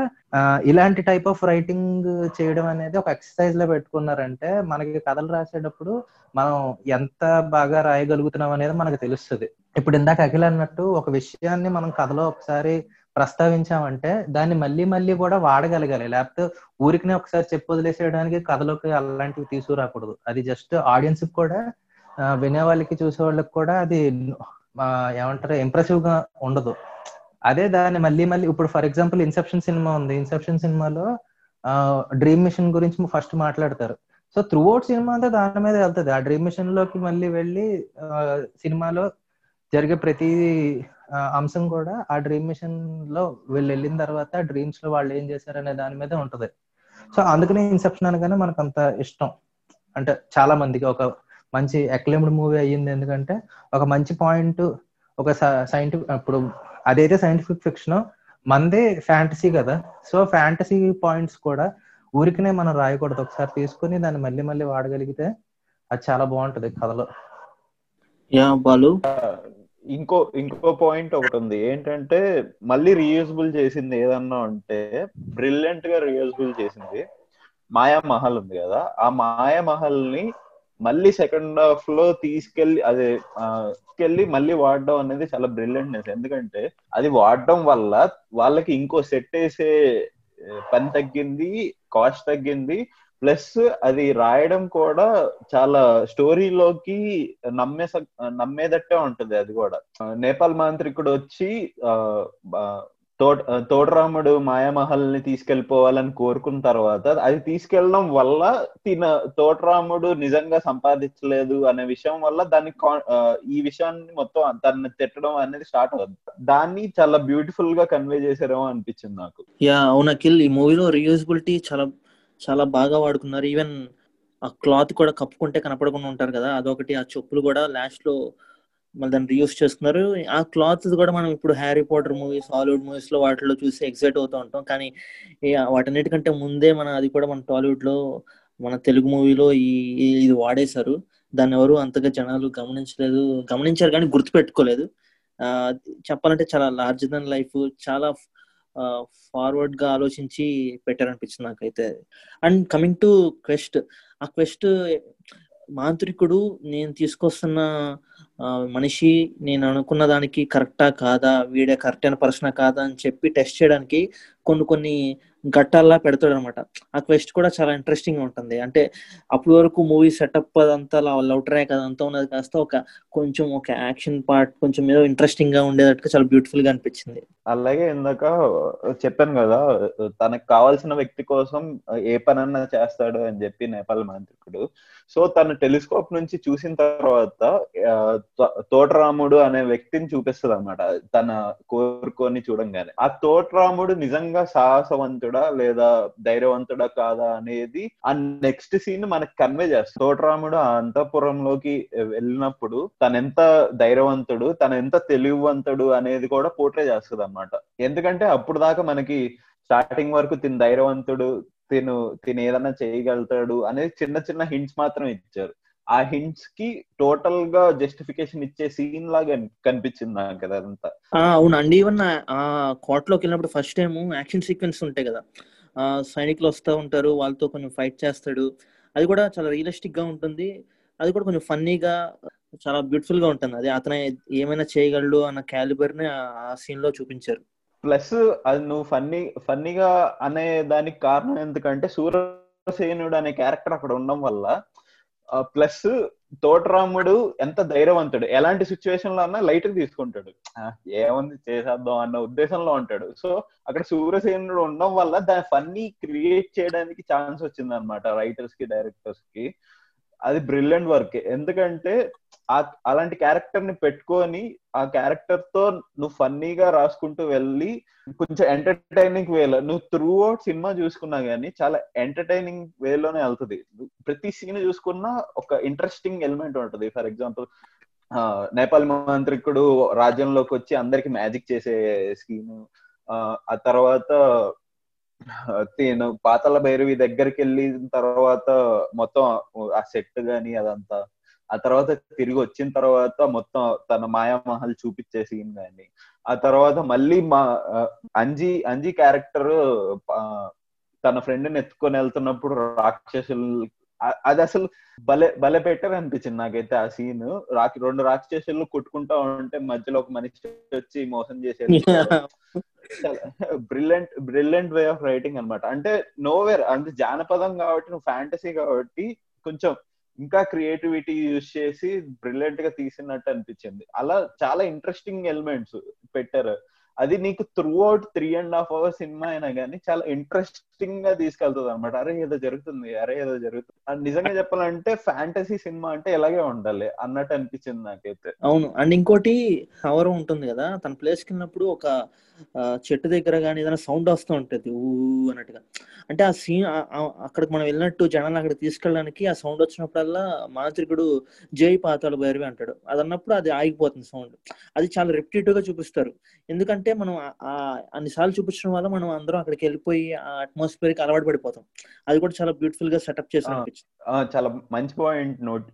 ఇలాంటి టైప్ ఆఫ్ రైటింగ్ చేయడం అనేది ఒక ఎక్సర్సైజ్లో పెట్టుకున్నారంటే మనకి కథలు రాసేటప్పుడు మనం ఎంత బాగా రాయగలుగుతున్నాం అనేది మనకు తెలుస్తుంది. ఇప్పుడు ఇందాక అఖిల అన్నట్టు ఒక విషయాన్ని మనం కథలో ఒకసారి ప్రస్తావించామంటే దాన్ని మళ్ళీ మళ్ళీ కూడా వాడగలగాలి. లేకపోతే ఊరికినే ఒకసారి చెప్పు వదిలేసేయడానికి కథలోకి అలాంటివి తీసుకురాకూడదు. అది జస్ట్ ఆడియన్స్ కూడా వినే వాళ్ళకి చూసే వాళ్ళకి కూడా అది ఏమంటారు ఇంప్రెసివ్గా ఉండదు. అదే దాన్ని మళ్ళీ మళ్ళీ ఇప్పుడు ఫర్ ఎగ్జాంపుల్ ఇన్సెప్షన్ సినిమా ఉంది. ఇన్సెప్షన్ సినిమాలో డ్రీమ్ మిషన్ గురించి ఫస్ట్ మాట్లాడతారు. సో త్రూ అవుట్ సినిమా అంతా దాని మీద వెళ్తుంది. ఆ డ్రీమ్ మిషన్లోకి మళ్ళీ వెళ్ళి ఆ, సినిమాలో జరిగే ప్రతి అంశం కూడా ఆ డ్రీమ్ మిషన్లో వీళ్ళు వెళ్ళిన తర్వాత డ్రీమ్స్లో వాళ్ళు ఏం చేశారు అనే దాని మీద ఉంటది. సో అందుకనే ఇన్సెప్షన్ అనగానే మనకు అంత ఇష్టం. అంటే చాలా మందికి ఒక మంచి అక్లెమ్డ్ మూవీ అయ్యింది. ఎందుకంటే ఒక మంచి పాయింట్ ఒక సైంటిఫిక్ ఇప్పుడు అదైతే సైంటిఫిక్ ఫిక్షన్ మందే ఫ్యాంటసీ కదా. సో ఫ్యాంటసీ పాయింట్స్ కూడా ఊరికనే మనం రాయకూడదు. ఒకసారి తీసుకుని దాన్ని మళ్ళీ మళ్ళీ వాడగలిగితే అది చాలా బాగుంటది కథలో. యా బాలు. ఇంకో ఇంకో పాయింట్ ఒకటి ఉంది. ఏంటంటే మళ్ళీ రీయూజబుల్ చేసింది ఏదన్నా అంటే బ్రిలియంట్గా రీయూజబుల్ చేసింది మాయా మహల్ ఉంది కదా. ఆ మాయా మహల్ని మళ్ళీ సెకండ్ హాఫ్లో తీసుకెళ్ళి అదే తీసుకెళ్ళి మళ్ళీ వాడడం అనేది చాలా బ్రిలియంట్నెస్ ఎందుకంటే అది వాడడం వల్ల వాళ్ళకి ఇంకో సెట్ వేసే పని తగ్గింది కాస్ట్ తగ్గింది. ప్లస్ అది రాయడం కూడా చాలా స్టోరీలోకి నమ్మే నమ్మేదట్టే ఉంటది అది కూడా. నేపాల్ మాంత్రికుడు వచ్చి తోట తోటరాముడు మాయామహల్ని తీసుకెళ్ళిపోవాలని కోరుకున్న తర్వాత అది తీసుకెళ్ళడం వల్ల తిన తోటరాముడు నిజంగా సంపాదించలేదు అనే విషయం వల్ల దాన్ని ఈ విషయాన్ని మొత్తం దాన్ని తిట్టడం అనేది స్టార్ట్ అవుతుంది దాన్ని చాలా బ్యూటిఫుల్గా కన్వే చేశారేమో అనిపించింది నాకు. యా అవును కిల్ ఈ మూవీలో రియూజబిలిటీ చాలా చాలా బాగా వాడుకున్నారు. ఈవెన్ ఆ క్లాత్ కూడా కప్పుకుంటే కనపడకుండా ఉంటారు కదా అదొకటి. ఆ చెప్పులు కూడా లాస్ట్లో మళ్ళీ దాన్ని రీయూస్ చేస్తున్నారు. ఆ క్లాత్ కూడా మనం ఇప్పుడు హ్యారీ పాటర్ మూవీస్ హాలీవుడ్ మూవీస్లో వాటిలో చూసి ఎగ్జైట్ అవుతూ ఉంటాం. కానీ వాటన్నిటికంటే ముందే మన అది కూడా మన టాలీవుడ్లో మన తెలుగు మూవీలో ఈ ఇది వాడేశారు. దాన్ని ఎవరు అంతగా జనాలు గమనించలేదు. గమనించారు కానీ గుర్తుపెట్టుకోలేదు. ఆ చెప్పాలంటే చాలా లార్జ్ దన్ లైఫ్ చాలా ఫార్వర్డ్గా ఆలోచించి పెట్టారనిపించింది నాకైతే. అండ్ కమింగ్ టు క్వెస్ట్ ఆ క్వెస్ట్ మాంత్రికుడు నేను తీసుకొస్తున్న మనిషి నేను అనుకున్న దానికి కరెక్టా కాదా వీడే కరెక్ట్ అయిన పర్సన్ కాదా అని చెప్పి టెస్ట్ చేయడానికి కొన్ని కొన్ని ఘట్టాల్లా పెడతాడు అనమాట ఆ క్వెస్ట్ కూడా చాలా ఇంట్రెస్టింగ్ ఉంటుంది. అంటే అప్పటి వరకు మూవీ సెటప్ అదంతా లవ్ ట్రాక్ అదంతా ఉన్నది కాస్త ఒక కొంచెం ఒక యాక్షన్ పార్ట్ కొంచెం ఏదో ఇంట్రెస్టింగ్గా ఉండేటట్టు చాలా బ్యూటిఫుల్గా అనిపించింది. అలాగే ఇందాక చెప్పాను కదా తనకు కావాల్సిన వ్యక్తి కోసం ఏ పనన్నా చేస్తాడు అని చెప్పి నేపాల్ మాంత్రికుడు. సో తను టెలిస్కోప్ నుంచి చూసిన తర్వాత తోటరాముడు అనే వ్యక్తిని చూపిస్తుంది అనమాట తన కోరుకొని చూడంగానే. ఆ తోటరాముడు నిజంగా సాహసవంతుడా లేదా ధైర్యవంతుడా కాదా అనేది ఆ నెక్స్ట్ సీన్ మనకి కన్వే చేస్తుంది. తోటరాముడు ఆ అంతఃపురంలోకి వెళ్ళినప్పుడు తన ఎంత ధైర్యవంతుడు తన ఎంత తెలివివంతుడు అనేది కూడా పోట్రే చేస్తుంది అనమాట ఎందుకంటే అప్పుడు దాకా మనకి స్టార్టింగ్ వరకు తిన ధైర్యవంతుడు తిను తిని ఏదైనా చేయగలుగుతాడు అనేది చిన్న చిన్న హింట్స్ మాత్రం ఇచ్చారు. ఆ హింట్స్కి టోటల్గా జస్టిఫికేషన్ ఇచ్చే సీన్ లాగా కనిపించింది నాకు కదా అదంతా. అవునండి ఈవెన్ ఆ కోర్టులోకి వెళ్ళినప్పుడు ఫస్ట్ టైం యాక్షన్ సీక్వెన్స్ ఉంటాయి కదా. ఆ సైనికులు వస్తూ ఉంటారు వాళ్ళతో కొంచెం ఫైట్ చేస్తాడు. అది కూడా చాలా రియలిస్టిక్గా ఉంటుంది. అది కూడా కొంచెం ఫన్నీగా చాలా బ్యూటిఫుల్గా ఉంటుంది. అది అతను ఏమైనా చేయగలడు అన్న క్యాలిబర్ని ఆ సీన్లో చూపించారు. ప్లస్ అది నువ్వు ఫన్నీ ఫన్నీగా అనే దానికి కారణం ఎందుకంటే సూర్యసేనుడు అనే క్యారెక్టర్ అక్కడ ఉండడం వల్ల ప్లస్ తోటరాముడు ఎంత ధైర్యవంతుడు. ఎలాంటి సిచ్యువేషన్లో అన్నా లైట్ తీసుకుంటాడు. ఏముంది చేసేద్దాం అన్న ఉద్దేశంలో ఉంటాడు. సో అక్కడ సూర్యసేనుడు ఉండడం వల్ల దాని ఫన్నీ క్రియేట్ చేయడానికి ఛాన్స్ వచ్చింది అనమాట రైటర్స్కి డైరెక్టర్స్కి. అది బ్రిలియంట్ వర్క్. ఎందుకంటే అలాంటి క్యారెక్టర్ని పెట్టుకొని ఆ క్యారెక్టర్తో నువ్వు ఫన్నీగా రాసుకుంటూ వెళ్ళి కొంచెం ఎంటర్టైనింగ్ వేలో నువ్వు త్రూ అవుట్ సినిమా చూసుకున్నా గానీ చాలా ఎంటర్టైనింగ్ వేలోనే వెళ్తుంది. ప్రతి సీన్ చూసుకున్నా ఒక ఇంట్రెస్టింగ్ ఎలిమెంట్ ఉంటుంది. ఫర్ ఎగ్జాంపుల్ నేపాల్ మాంత్రికుడు రాజ్యంలోకి వచ్చి అందరికి మ్యాజిక్ చేసే స్కీమ్ ఆ తర్వాత నేను పాతల భైరవి దగ్గరికి వెళ్ళిన తర్వాత మొత్తం ఆ సెట్ గాని అదంతా ఆ తర్వాత తిరిగి వచ్చిన తర్వాత మొత్తం తన మాయామహల్ చూపించే సీన్ కానీ ఆ తర్వాత మళ్ళీ మా అంజీ అంజీ క్యారెక్టర్ తన ఫ్రెండ్ని ఎత్తుకొని వెళ్తున్నప్పుడు రాక్షసులు అది అసలు భలే భలే బెటర్ అనిపించింది నాకైతే ఆ సీన్ రాకి రెండు రాక్షసులు కొట్టుకుంటా ఉంటే మధ్యలో ఒక మనిషి వచ్చి మోసం చేసేది. Brilliant brilliant way of writing అనమాట అంటే నోవేర్ అంటే జానపదం కాబట్టి నువ్వు ఫ్యాంటసీ కాబట్టి కొంచెం ఇంకా క్రియేటివిటీ యూజ్ చేసి బ్రిలియంట్గా తీసినట్టు అనిపించింది. అలా చాలా ఇంట్రెస్టింగ్ ఎలిమెంట్స్ పెట్టారు. అది నీకు throughout three and half hour cinema అయినా కానీ చాలా ఇంట్రెస్టింగ్గా తీసుకెళ్తుంది అనమాట అరే ఏదో జరుగుతుంది అరే ఏదో జరుగుతుంది. నిజంగా చెప్పాలంటే ఫ్యాంటసీ సినిమా అంటే ఎలాగే ఉండాలి అన్నట్టు అనిపించింది నాకైతే. అవును. అండ్ ఇంకోటి కవర్ ఉంటుంది కదా. తన ప్లేస్కి వెళ్ళినప్పుడు ఒక చెట్టు దగ్గర కానీ ఏదైనా సౌండ్ వస్తూ ఉంటుంది. ఊ అన్నట్టుగా. అంటే ఆ సీన్ అక్కడికి మనం వెళ్ళినట్టు జనాలు అక్కడ తీసుకెళ్ళడానికి ఆ సౌండ్ వచ్చినప్పుడల్లా మాంత్రికుడు జై పాతాళ భైరవి అంటాడు. అది అన్నప్పుడు అది ఆగిపోతుంది సౌండ్ అది చాలా రెప్టేటివ్గా చూపిస్తారు. ఎందుకంటే మనం అన్నిసార్లు చూపించడం వల్ల మనం అందరం అక్కడికి వెళ్ళిపోయి ఆ అట్మాస్ఫియర్కి అలవాటు పడిపోతాం. అది కూడా చాలా బ్యూటిఫుల్గా సెటప్ చేసి చాలా మంచి పాయింట్ నోట్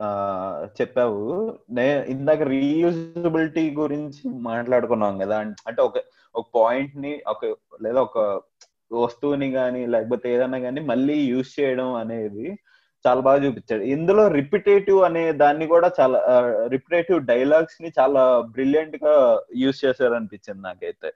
చెప్పావు. నే ఇందాక రీయూజబిలిటీ గురించి మాట్లాడుకున్నాం కదా. అంటే ఒక ఒక పాయింట్ని ఒక లేదా ఒక వస్తువుని కానీ లేకపోతే ఏదన్నా కానీ మళ్ళీ యూజ్ చేయడం అనేది చాలా బాగా చూపించాడు. ఇందులో రిపిటేటివ్ అనే దాన్ని కూడా చాలా రిపిటేటివ్ డైలాగ్స్ని చాలా బ్రిలియంట్గా యూజ్ చేశారు అనిపించింది నాకైతే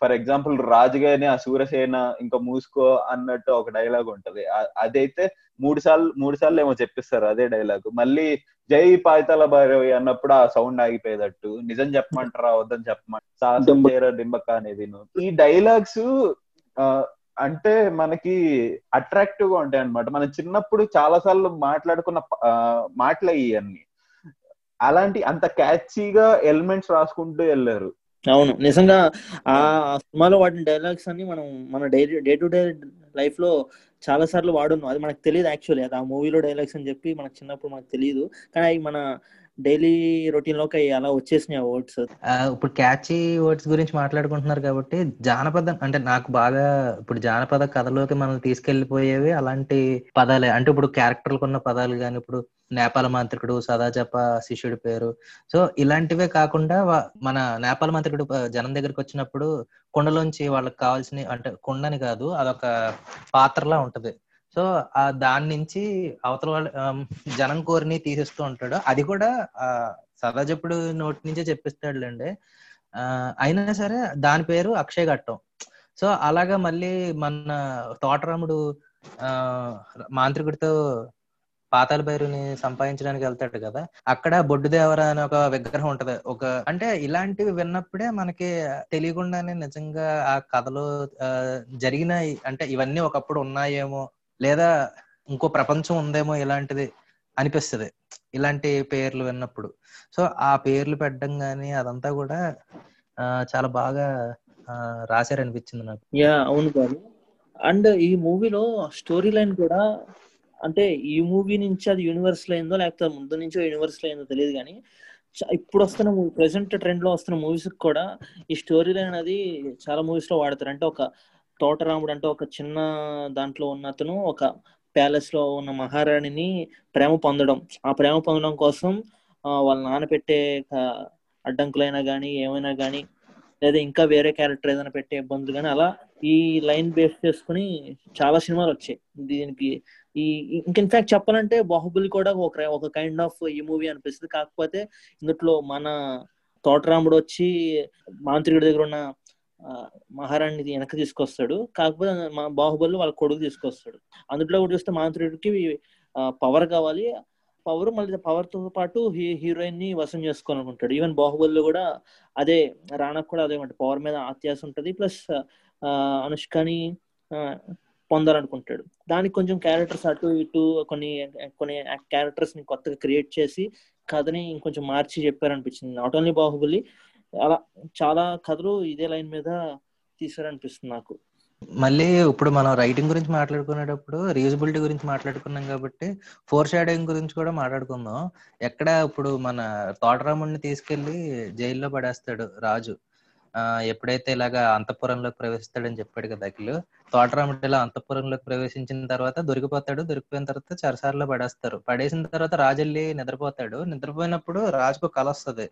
ఫర్ ఎగ్జాంపుల్ రాజుగాని ఆ సూరసేన ఇంకా మూసుకో అన్నట్టు ఒక డైలాగ్ ఉంటది. అదైతే మూడు సార్లు మూడు సార్లు ఏమో చెప్పిస్తారు అదే డైలాగ్. మళ్ళీ జై పాయితాల భైరవి అన్నప్పుడు ఆ సౌండ్ ఆగిపోయేటట్టు. నిజం చెప్పమంటారా వద్దని చెప్పమంట సాహసం డింబ- చేయరా డింబక అనేది ఈ డైలాగ్స్ అంటే మనకి అట్రాక్టివ్గా ఉంటాయి అనమాట మనం చిన్నప్పుడు చాలా సార్లు మాట్లాడుకున్న మాటలు ఇవన్నీ అలాంటి అంత క్యాచీగా ఎలిమెంట్స్ రాసుకుంటూ వెళ్ళారు. అవును. నిజంగా ఆ సినిమాలో వాడిన డైలాగ్స్ అన్ని మనం మన డే డే టు డే లైఫ్లో చాలా సార్లు వాడున్నాం. అది మనకు తెలియదు యాక్చువల్లీ. అది ఆ మూవీలో డైలాగ్స్ అని చెప్పి మనకు చిన్నప్పుడు మనకు తెలియదు. కానీ అవి మన డైలీ రొటీన్లోకి అలా వచ్చేసినాయి ఆ వర్డ్స్. ఇప్పుడు క్యాచీ వర్డ్స్ గురించి మాట్లాడుకుంటున్నారు కాబట్టి జానపదం అంటే నాకు బాగా ఇప్పుడు జానపద కథలోకి మనం తీసుకెళ్ళిపోయేవి అలాంటి పదాలే. అంటే ఇప్పుడు క్యారెక్టర్లకు ఉన్న పదాలు కానీ ఇప్పుడు నేపాల మాంత్రికుడు సదాజప శిష్యుడి పేరు. సో ఇలాంటివే కాకుండా మన నేపాల మాంత్రికుడు జనం దగ్గరికి వచ్చినప్పుడు కుండలోంచి వాళ్ళకి కావాల్సిన అంటే కుండని కాదు అదొక పాత్రలా ఉంటది. సో ఆ దాని నుంచి అవతల వాళ్ళ జనం కోరిని తీసేస్తూ ఉంటాడు. అది కూడా ఆ సదాజప్పుడు నోటి నుంచే చెప్పిస్తాడులేండి. ఆ అయినా సరే దాని పేరు అక్షయ్ ఘట్టం. సో అలాగా మళ్ళీ మన తోటరాముడు ఆ మాంత్రికుడితో పాతాల భైరుని సంపాదించడానికి వెళ్తాడు కదా. అక్కడ బొడ్డు దేవర అనే ఒక విగ్రహం ఉంటది. ఒక అంటే ఇలాంటివి విన్నప్పుడే మనకి తెలియకుండానే నిజంగా ఆ కథలో జరిగిన అంటే ఇవన్నీ ఒకప్పుడు ఉన్నాయేమో లేదా ఇంకో ప్రపంచం ఉందేమో ఇలాంటిది అనిపిస్తది. ఇలాంటి పేర్లు విన్నప్పుడు. సో ఆ పేర్లు పెట్టడం గానీ అదంతా కూడా చాలా బాగా ఆ, రాశారనిపించింది నాకు. యా అవును కాదు అండ్ ఈ మూవీలో స్టోరీ లైన్ కూడా అంటే ఈ మూవీ నుంచి అది యూనివర్స్లో అయిందో లేకపోతే ముందు నుంచో యూనివర్స్లో అయిందో తెలియదు కానీ ఇప్పుడు వస్తున్న మూవీ ప్రెసెంట్ ట్రెండ్లో వస్తున్న మూవీస్ కూడా ఈ స్టోరీ లైన్ అనేది చాలా మూవీస్లో వాడతారు. అంటే ఒక తోటరాముడు అంటే ఒక చిన్న దాంట్లో ఉన్న అతను ఒక ప్యాలెస్లో ఉన్న మహారాణిని ప్రేమ పొందడం. ఆ ప్రేమ పొందడం కోసం వాళ్ళ నాన్న పెట్టే అడ్డంకులైనా కానీ ఏమైనా కానీ లేదా ఇంకా వేరే క్యారెక్టర్ ఏదైనా పెట్టే ఇబ్బందులు కానీ అలా ఈ లైన్ బేస్ చేసుకుని చాలా సినిమాలు వచ్చాయి. దీనికి ఈ ఇంక ఇన్ఫాక్ట్ చెప్పాలంటే బాహుబలి కూడా ఒక ఒక కైండ్ ఆఫ్ ఈ మూవీ అనిపిస్తుంది. కాకపోతే ఇందులో మన తోటరాముడు వచ్చి మాంత్రికుడి దగ్గర ఉన్న మహారాణిని వెనక్కి తీసుకొస్తాడు. కాకపోతే మా బాహుబలి వాళ్ళ కొడుకు తీసుకొస్తాడు. అందులో కూడా చూస్తే మాంత్రుడికి పవర్ కావాలి. పవర్ మళ్ళీ పవర్తో పాటు హీరోయిన్ని వశం చేసుకోవాలనుకుంటాడు. ఈవెన్ బాహుబలిలో కూడా అదే రాణకు కూడా అదే పవర్ మీద అత్యాస ఉంటది. ప్లస్ అనుష్కని ఆ, పొందాలనుకుంటాడు. దానికి కొంచెం క్యారెక్టర్స్ అటు ఇటు కొన్ని కొన్ని క్యారెక్టర్స్ని కొత్తగా క్రియేట్ చేసి కథని ఇంకొంచెం మార్చి చెప్పారనిపించింది. నాట్ ఓన్లీ బాహుబలి అలా చాలా కథలు ఇదే లైన్ మీద తీసారనిపిస్తుంది నాకు. మళ్ళీ ఇప్పుడు మనం రైటింగ్ గురించి మాట్లాడుకునేటప్పుడు రీయూజబిలిటీ గురించి మాట్లాడుకున్నాం కాబట్టి ఫోర్ షాడోయింగ్ గురించి కూడా మాట్లాడుకుందాం. ఎక్కడ ఇప్పుడు మన తోటరాముడిని తీసుకెళ్ళి జైల్లో పడేస్తాడు రాజు. ఎప్పుడైతే ఇలాగా అంతఃపురంలోకి ప్రవేశిస్తాడని చెప్పాడు కదా అఖిలు తోటరాముడు ఇలా అంతఃపురంలోకి ప్రవేశించిన తర్వాత దొరికిపోతాడు దొరికిపోయిన తర్వాత చెరసాలలో పడేస్తారు. పడేసిన తర్వాత రాజు వెళ్ళి నిద్రపోతాడు. నిద్రపోయినప్పుడు రాజుకు కల వస్తుంది.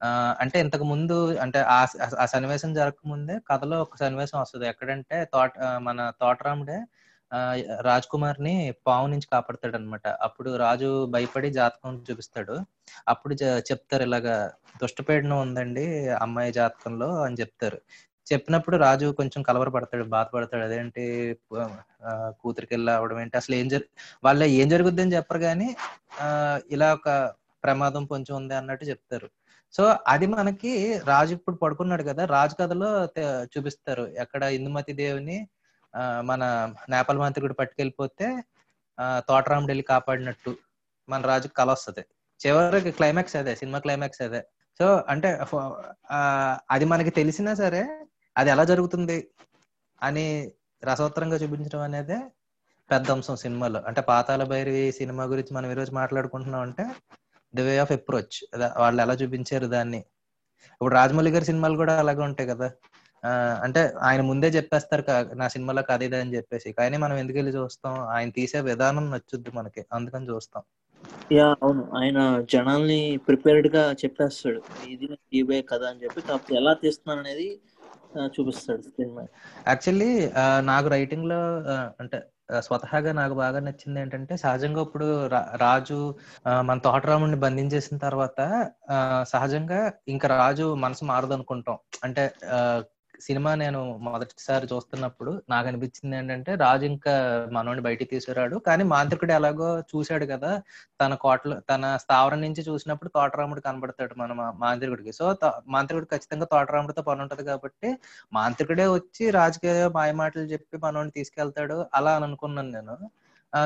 ఆ అంటే ఇంతకు ముందు అంటే ఆ ఆ సన్నివేశం జరగక ముందే కథలో ఒక సన్నివేశం వస్తుంది. ఎక్కడంటే తోట మన తోటరాముడే రాజ్ కుమార్ని పావు నుంచి కాపాడతాడు అనమాట అప్పుడు రాజు భయపడి జాతకం చూపిస్తాడు. అప్పుడు చెప్తారు ఇలాగా దుష్టపీడనం ఉందండి అమ్మాయి జాతకంలో అని చెప్తారు. చెప్పినప్పుడు రాజు కొంచెం కలవరపడతాడు బాధపడతాడు. అదేంటి ఆ, కూతురికి వెళ్ళి అవడం ఏంటి? అసలు ఏం జరు వాళ్ళ ఏం జరుగుద్ది అని చెప్పరు కానీ ఆ ఇలా ఒక ప్రమాదం కొంచెం ఉంది అన్నట్టు చెప్తారు. సో అది మనకి రాజు ఇప్పుడు పడుకున్నాడు కదా రాజు కథలో చూపిస్తారు. ఎక్కడ ఇందుమతి దేవుని మన నేపాల మంత్రికుడు పట్టుకెళ్ళిపోతే ఆ, తోటరాముడు వెళ్ళి కాపాడినట్టు మన రాజుకి కల వస్తుంది. చివరికి క్లైమాక్స్ అదే సినిమా క్లైమాక్స్ అదే. సో అంటే అది మనకి తెలిసినా సరే అది ఎలా జరుగుతుంది అని రసవత్తరంగా చూపించడం అనేది పెద్ద అంశం సినిమాలో. అంటే పాతాల భైరవి సినిమా గురించి మనం ఈరోజు మాట్లాడుకుంటున్నాం అంటే ది వే ఆఫ్ అప్రోచ్ వాళ్ళు ఎలా చూపించారు దాన్ని. ఇప్పుడు రాజమౌళి గారి సినిమాలు కూడా అలాగే ఉంటాయి కదా. అంటే ఆయన ముందే చెప్పేస్తారు నా సినిమాలో కథ ఇదే అని చెప్పేసి. కానీ మనం ఎందుకు వెళ్ళి చూస్తాం? ఆయన తీసే విధానం నచ్చుద్ది మనకి. అందుకని చూస్తాం. యా అవును. ఆయన జనాల్ని ప్రిపేర్డ్గా చెప్పేస్తాడు. ఇది ఇవే కదా అని చెప్పి కాకపోతే ఎలా తీస్తున్నాను అనేది చూపిస్తాడు సినిమా. యాక్చువల్లీ నాకు రైటింగ్లో అంటే స్వతహాగా నాకు బాగా నచ్చింది ఏంటంటే సహజంగా ఇప్పుడు రాజు మన తోటరాముడిని బంధించేసిన తర్వాత ఆ, సహజంగా ఇంకా రాజు మనసు మారదు అనుకుంటాం అంటే ఆ, సినిమా నేను మొదటిసారి చూస్తున్నప్పుడు నాకు అనిపించింది ఏంటంటే రాజు ఇంకా మనోడిని బయటికి తీసుకురాడు. కానీ మాంత్రికుడు ఎలాగో చూశాడు కదా తన కోటలు తన స్థావరం నుంచి చూసినప్పుడు తోటరాముడు కనబడతాడు మన మాంత్రికుడికి. సో మాంత్రికుడు ఖచ్చితంగా తోటరాముడితో పని ఉంటది కాబట్టి మాంత్రికుడే వచ్చి రాజకీయ మాయ మాటలు చెప్పి మనోడిని తీసుకెళ్తాడు అలా అని అనుకున్నాను నేను.